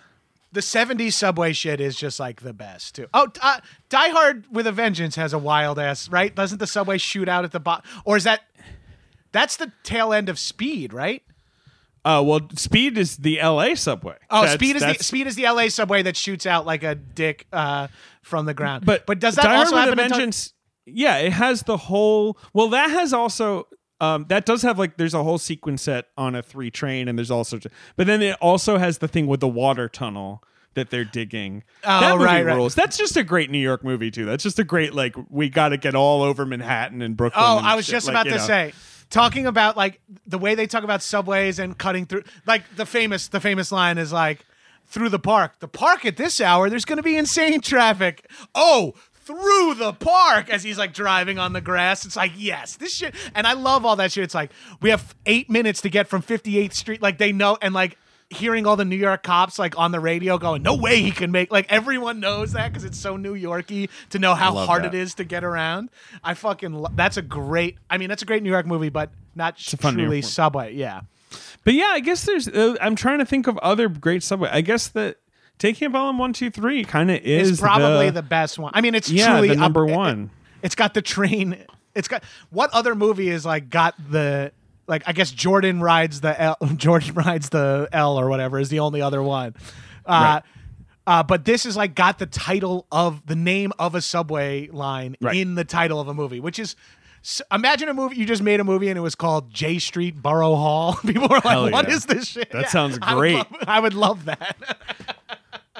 Speaker 3: the '70s subway shit is just like the best too. Oh, uh, Die Hard with a Vengeance has a wild ass right. Doesn't the subway shoot out at the bottom, or is that? That's the tail end of Speed, right?
Speaker 2: Uh, well, Speed is the L.A. subway.
Speaker 3: Oh,
Speaker 2: That's-
Speaker 3: speed is the speed is the LA subway that shoots out like a dick uh, from the ground.
Speaker 2: But
Speaker 3: but does that
Speaker 2: Die
Speaker 3: also happen
Speaker 2: Vengeance? yeah, it has the whole. Well, that has also. Um, that does have like there's a whole sequence set on a three train, and there's also, but then it also has the thing with the water tunnel that they're digging.
Speaker 3: Oh,
Speaker 2: that movie
Speaker 3: right, right.
Speaker 2: rules. That's just a great New York movie too. That's just a great like we got to get all over Manhattan and Brooklyn.
Speaker 3: Oh,
Speaker 2: and
Speaker 3: I was
Speaker 2: shit.
Speaker 3: just
Speaker 2: Like,
Speaker 3: about to
Speaker 2: know.
Speaker 3: say, talking about like the way they talk about subways and cutting through, like the famous, the famous line is like, through the park. The park at this hour, there's going to be insane traffic. Oh. Through the park as he's like driving on the grass. It's like, yes, this shit. And I love all that shit. It's like, we have eight minutes to get from 58th Street. Like, they know, and like, hearing all the New York cops like on the radio going, no way he can make like everyone knows that because it's so New Yorky to know how hard
Speaker 2: that.
Speaker 3: it is to get around. I fucking lo- that's a great. I mean, that's a great New York movie, but not
Speaker 2: a fun New York
Speaker 3: truly. Subway. Yeah,
Speaker 2: But yeah, I guess there's. Uh, I'm trying to think of other great subway. I guess that Taking Pelham one two three kind of is
Speaker 3: it's probably
Speaker 2: the,
Speaker 3: the, best one. I mean, it's
Speaker 2: yeah
Speaker 3: truly
Speaker 2: the number
Speaker 3: um, it-
Speaker 2: one.
Speaker 3: It's got the train. It's got what other movie is like got the like I guess Jordan rides the L, Jordan rides the L or whatever is the only other one. Uh,
Speaker 2: Right.
Speaker 3: uh, but this is like got the title of the name of a subway line
Speaker 2: Right.
Speaker 3: in the title of a movie, which is. S- Imagine a movie you just made a movie and it was called Jay Street Borough Hall. People were
Speaker 2: Hell
Speaker 3: like, "What is
Speaker 2: yeah.
Speaker 3: this shit?"
Speaker 2: That sounds
Speaker 3: I would
Speaker 2: great.
Speaker 3: love- I would love that.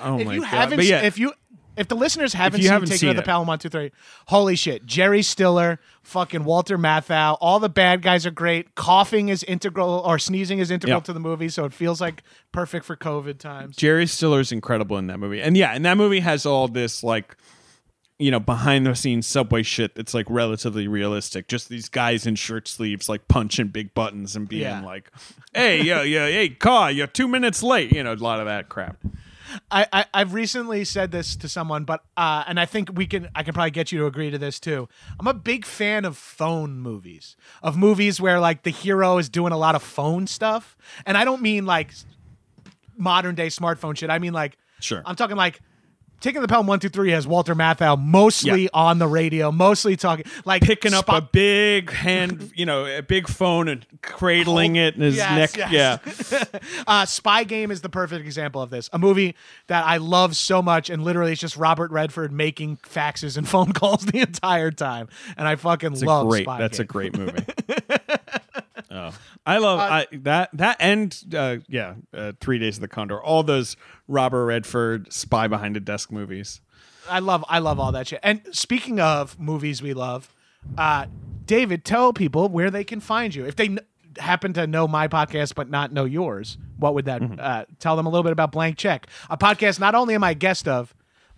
Speaker 2: oh
Speaker 3: if
Speaker 2: my
Speaker 3: you
Speaker 2: god!
Speaker 3: haven't,
Speaker 2: yeah,
Speaker 3: if you if the listeners haven't seen
Speaker 2: haven't
Speaker 3: Taking of the. Pelham one two three, holy shit! Jerry Stiller, fucking Walter Matthau, all the bad guys are great. Coughing is integral, or sneezing is integral
Speaker 2: Yeah.
Speaker 3: to the movie, so it feels like perfect for COVID times.
Speaker 2: Jerry Stiller's incredible in that movie, and yeah, and that movie has all this like. You know, behind the scenes subway shit that's like relatively realistic. Just these guys in shirt sleeves, like punching big buttons and being
Speaker 3: Yeah.
Speaker 2: like, "Hey, yeah, yeah, hey, car, you're two minutes late." You know, a lot of that crap.
Speaker 3: I, I I've recently said this to someone, but uh, and I think we can I can probably get you to agree to this too. I'm a big fan of phone movies, of movies where like the hero is doing a lot of phone stuff, and I don't mean like modern day smartphone shit. I mean like
Speaker 2: Sure.
Speaker 3: I'm talking like. Taking the Pelham one two three has Walter Matthau mostly
Speaker 2: Yeah.
Speaker 3: on the radio, mostly talking like
Speaker 2: Picking up
Speaker 3: spot-
Speaker 2: a big hand, you know, a big phone and cradling it in his
Speaker 3: Yes,
Speaker 2: neck.
Speaker 3: yes.
Speaker 2: Yeah.
Speaker 3: Uh, Spy Game is the perfect example of this. A movie that I love so much, and literally it's just Robert Redford making faxes and phone calls the entire time, and I fucking
Speaker 2: It's
Speaker 3: love
Speaker 2: great.
Speaker 3: Spy
Speaker 2: That's a great movie. oh, I love I, that that end. Uh, yeah, uh, Three Days of the Condor. All those Robert Redford spy behind a desk movies.
Speaker 3: I love, I love all that shit. And speaking of movies we love, uh, David, tell people where they can find you if they kn- happen to know my podcast but not know yours. What would that
Speaker 2: Mm-hmm.
Speaker 3: uh, tell them a little bit about Blank Check, a podcast not only am I guest of.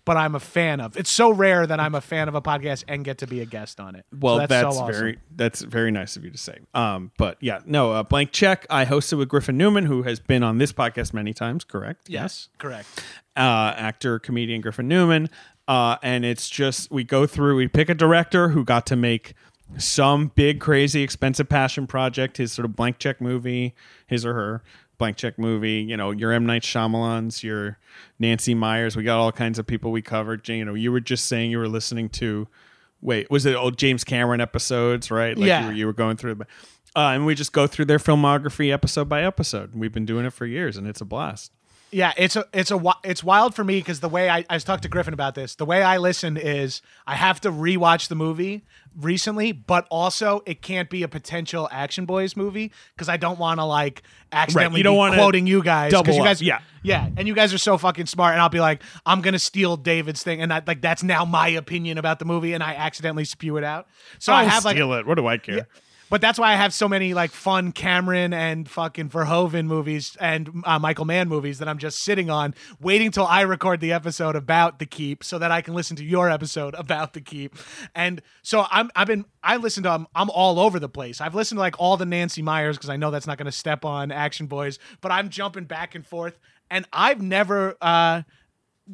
Speaker 3: But I'm a fan of. It's so rare that I'm a fan of a podcast and get to be a guest on it. So
Speaker 2: Well,
Speaker 3: that's,
Speaker 2: that's,
Speaker 3: so awesome.
Speaker 2: very that's very nice of you to say. Um, but yeah, no, uh, blank check. I hosted with Griffin Newman, who has been on this podcast many times. Correct?
Speaker 3: Yes, correct.
Speaker 2: uh, actor, comedian Griffin Newman. Uh, and it's just, we go through, we pick a director who got to make some big, crazy, expensive passion project, his sort of blank check movie, his or her blank check movie, you know, your M. Night Shyamalan's, your Nancy Meyers. We got all kinds of people we covered. You know, you were just saying you were listening to, wait, was it old James Cameron episodes, right? Like
Speaker 3: Yeah.
Speaker 2: You were, you were going through, the- uh, and we just go through their filmography episode by episode. We've been doing it for years and it's a blast.
Speaker 3: Yeah, it's a it's a it's wild for me because the way I I was talking to Griffin about this, the way I listen is I have to rewatch the movie recently, but also it can't be a potential Action Boyz movie because I don't want to like accidentally
Speaker 2: you don't
Speaker 3: be
Speaker 2: wanna
Speaker 3: quoting you guys 'cause
Speaker 2: because
Speaker 3: you
Speaker 2: up,
Speaker 3: guys
Speaker 2: yeah.
Speaker 3: yeah, and you guys are so fucking smart, and I'll be like I'm gonna steal David's thing, and that like that's now my opinion about the movie, and I accidentally spew it out. So I
Speaker 2: I'll
Speaker 3: have like
Speaker 2: steal it. What do I care?
Speaker 3: But that's why I have so many like fun Cameron and fucking Verhoeven movies and uh, Michael Mann movies that I'm just sitting on, waiting till I record the episode about the Keep, so that I can listen to your episode about the Keep. And so I'm I've been I listened to I'm, I'm all over the place. I've listened to like all the Nancy Meyers because I know that's not going to step on Action Boyz, but I'm jumping back and forth, and I've never. uh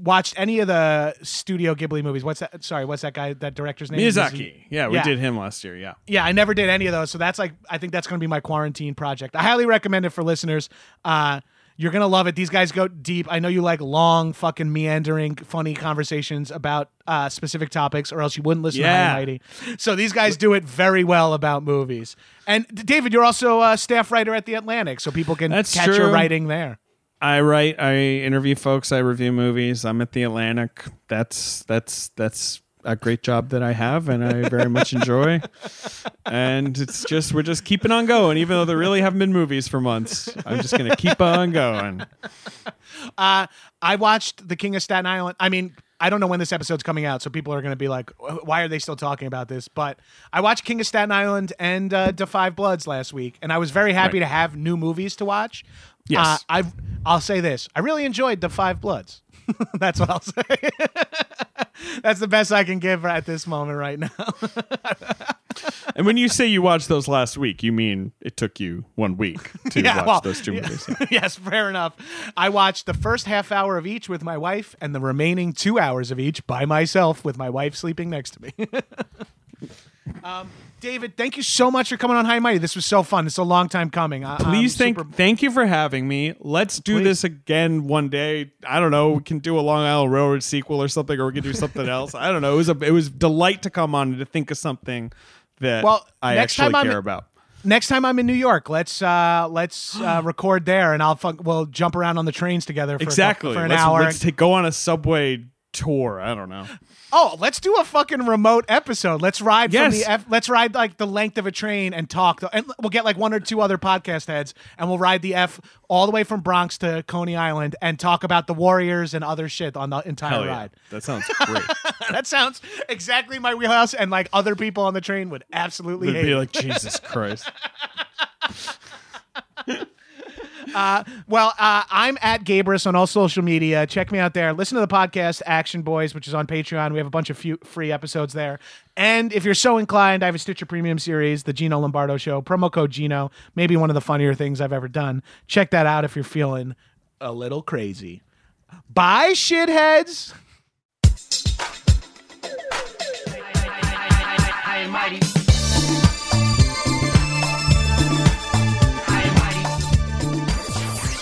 Speaker 3: Watched any of the Studio Ghibli movies? What's that? Sorry, what's that guy? That director's name?
Speaker 2: Miyazaki. Yeah, we
Speaker 3: Yeah.
Speaker 2: did him last year. Yeah.
Speaker 3: yeah, I never did any of those. So that's like I think that's going to be my quarantine project. I highly recommend it for listeners. Uh, You're gonna love it. These guys go deep. I know you like long, fucking meandering, funny conversations about uh, specific topics, or else you wouldn't listen
Speaker 2: Yeah.
Speaker 3: to High Mighty. So these guys do it very well about movies. And David, you're also a staff writer at the Atlantic, so people can
Speaker 2: That's
Speaker 3: catch your writing there.
Speaker 2: I write, I interview folks, I review movies. I'm at the Atlantic. That's that's that's a great job that I have and I very much enjoy. And it's just we're just keeping on going, even though there really haven't been movies for months. I'm just gonna keep on going.
Speaker 3: Uh, I watched The King of Staten Island. I mean, I don't know when this episode's coming out, so people are going to be like, "Why are they still talking about this?" But I watched King of Staten Island and uh, Five Bloods last week, and I was very happy
Speaker 2: Right.
Speaker 3: to have new movies to watch.
Speaker 2: Yes.
Speaker 3: uh, I I'll say this: I really enjoyed the Five Bloods. That's what I'll say. That's the best I can give at this moment right now.
Speaker 2: And when you say you watched those last week, you mean it took you one week to
Speaker 3: Yeah,
Speaker 2: watch
Speaker 3: well,
Speaker 2: those two
Speaker 3: yeah.
Speaker 2: movies.
Speaker 3: yes, fair enough. I watched the first half hour of each with my wife, and the remaining two hours of each by myself with my wife sleeping next to me. Um, David, thank you so much for coming on High and Mighty. This was so fun. It's a long time coming. I- I'm
Speaker 2: Please thank
Speaker 3: super-
Speaker 2: thank you for having me. Let's do
Speaker 3: Please.
Speaker 2: this again one day. I don't know. We can do a Long Island Railroad sequel or something, or we can do something else. I don't know. It was a it was delight to come on and to think of something that
Speaker 3: Well,
Speaker 2: I
Speaker 3: next
Speaker 2: actually
Speaker 3: time I'm-
Speaker 2: care about.
Speaker 3: Next time I'm in New York, let's uh, let's uh, record there, and I'll fuck, we'll jump around on the trains together for a
Speaker 2: Exactly.
Speaker 3: for an
Speaker 2: let's,
Speaker 3: hour.
Speaker 2: Let's take, go on a subway tour. I don't know.
Speaker 3: Oh, let's do a fucking remote episode. Let's ride from the F, let's ride like the length of a train and talk. And we'll get like one or two other podcast heads, and we'll ride the F all the way from Bronx to Coney Island and talk about the Warriors and other shit on the entire
Speaker 2: yeah.
Speaker 3: ride.
Speaker 2: That sounds great.
Speaker 3: that sounds exactly my wheelhouse, and like other people on the train would absolutely
Speaker 2: It'd
Speaker 3: hate.
Speaker 2: be
Speaker 3: it.
Speaker 2: like Jesus Christ.
Speaker 3: Well, uh, I'm at Gabrus on all social media. Check me out there. Listen to the podcast Action Boyz, which is on Patreon. We have a bunch of free episodes there. And if you're so inclined, I have a Stitcher Premium series, The Gino Lombardo Show. Promo code Gino, maybe one of the funnier things I've ever done. Check that out if you're feeling a little crazy. Bye, shitheads.
Speaker 4: Mighty.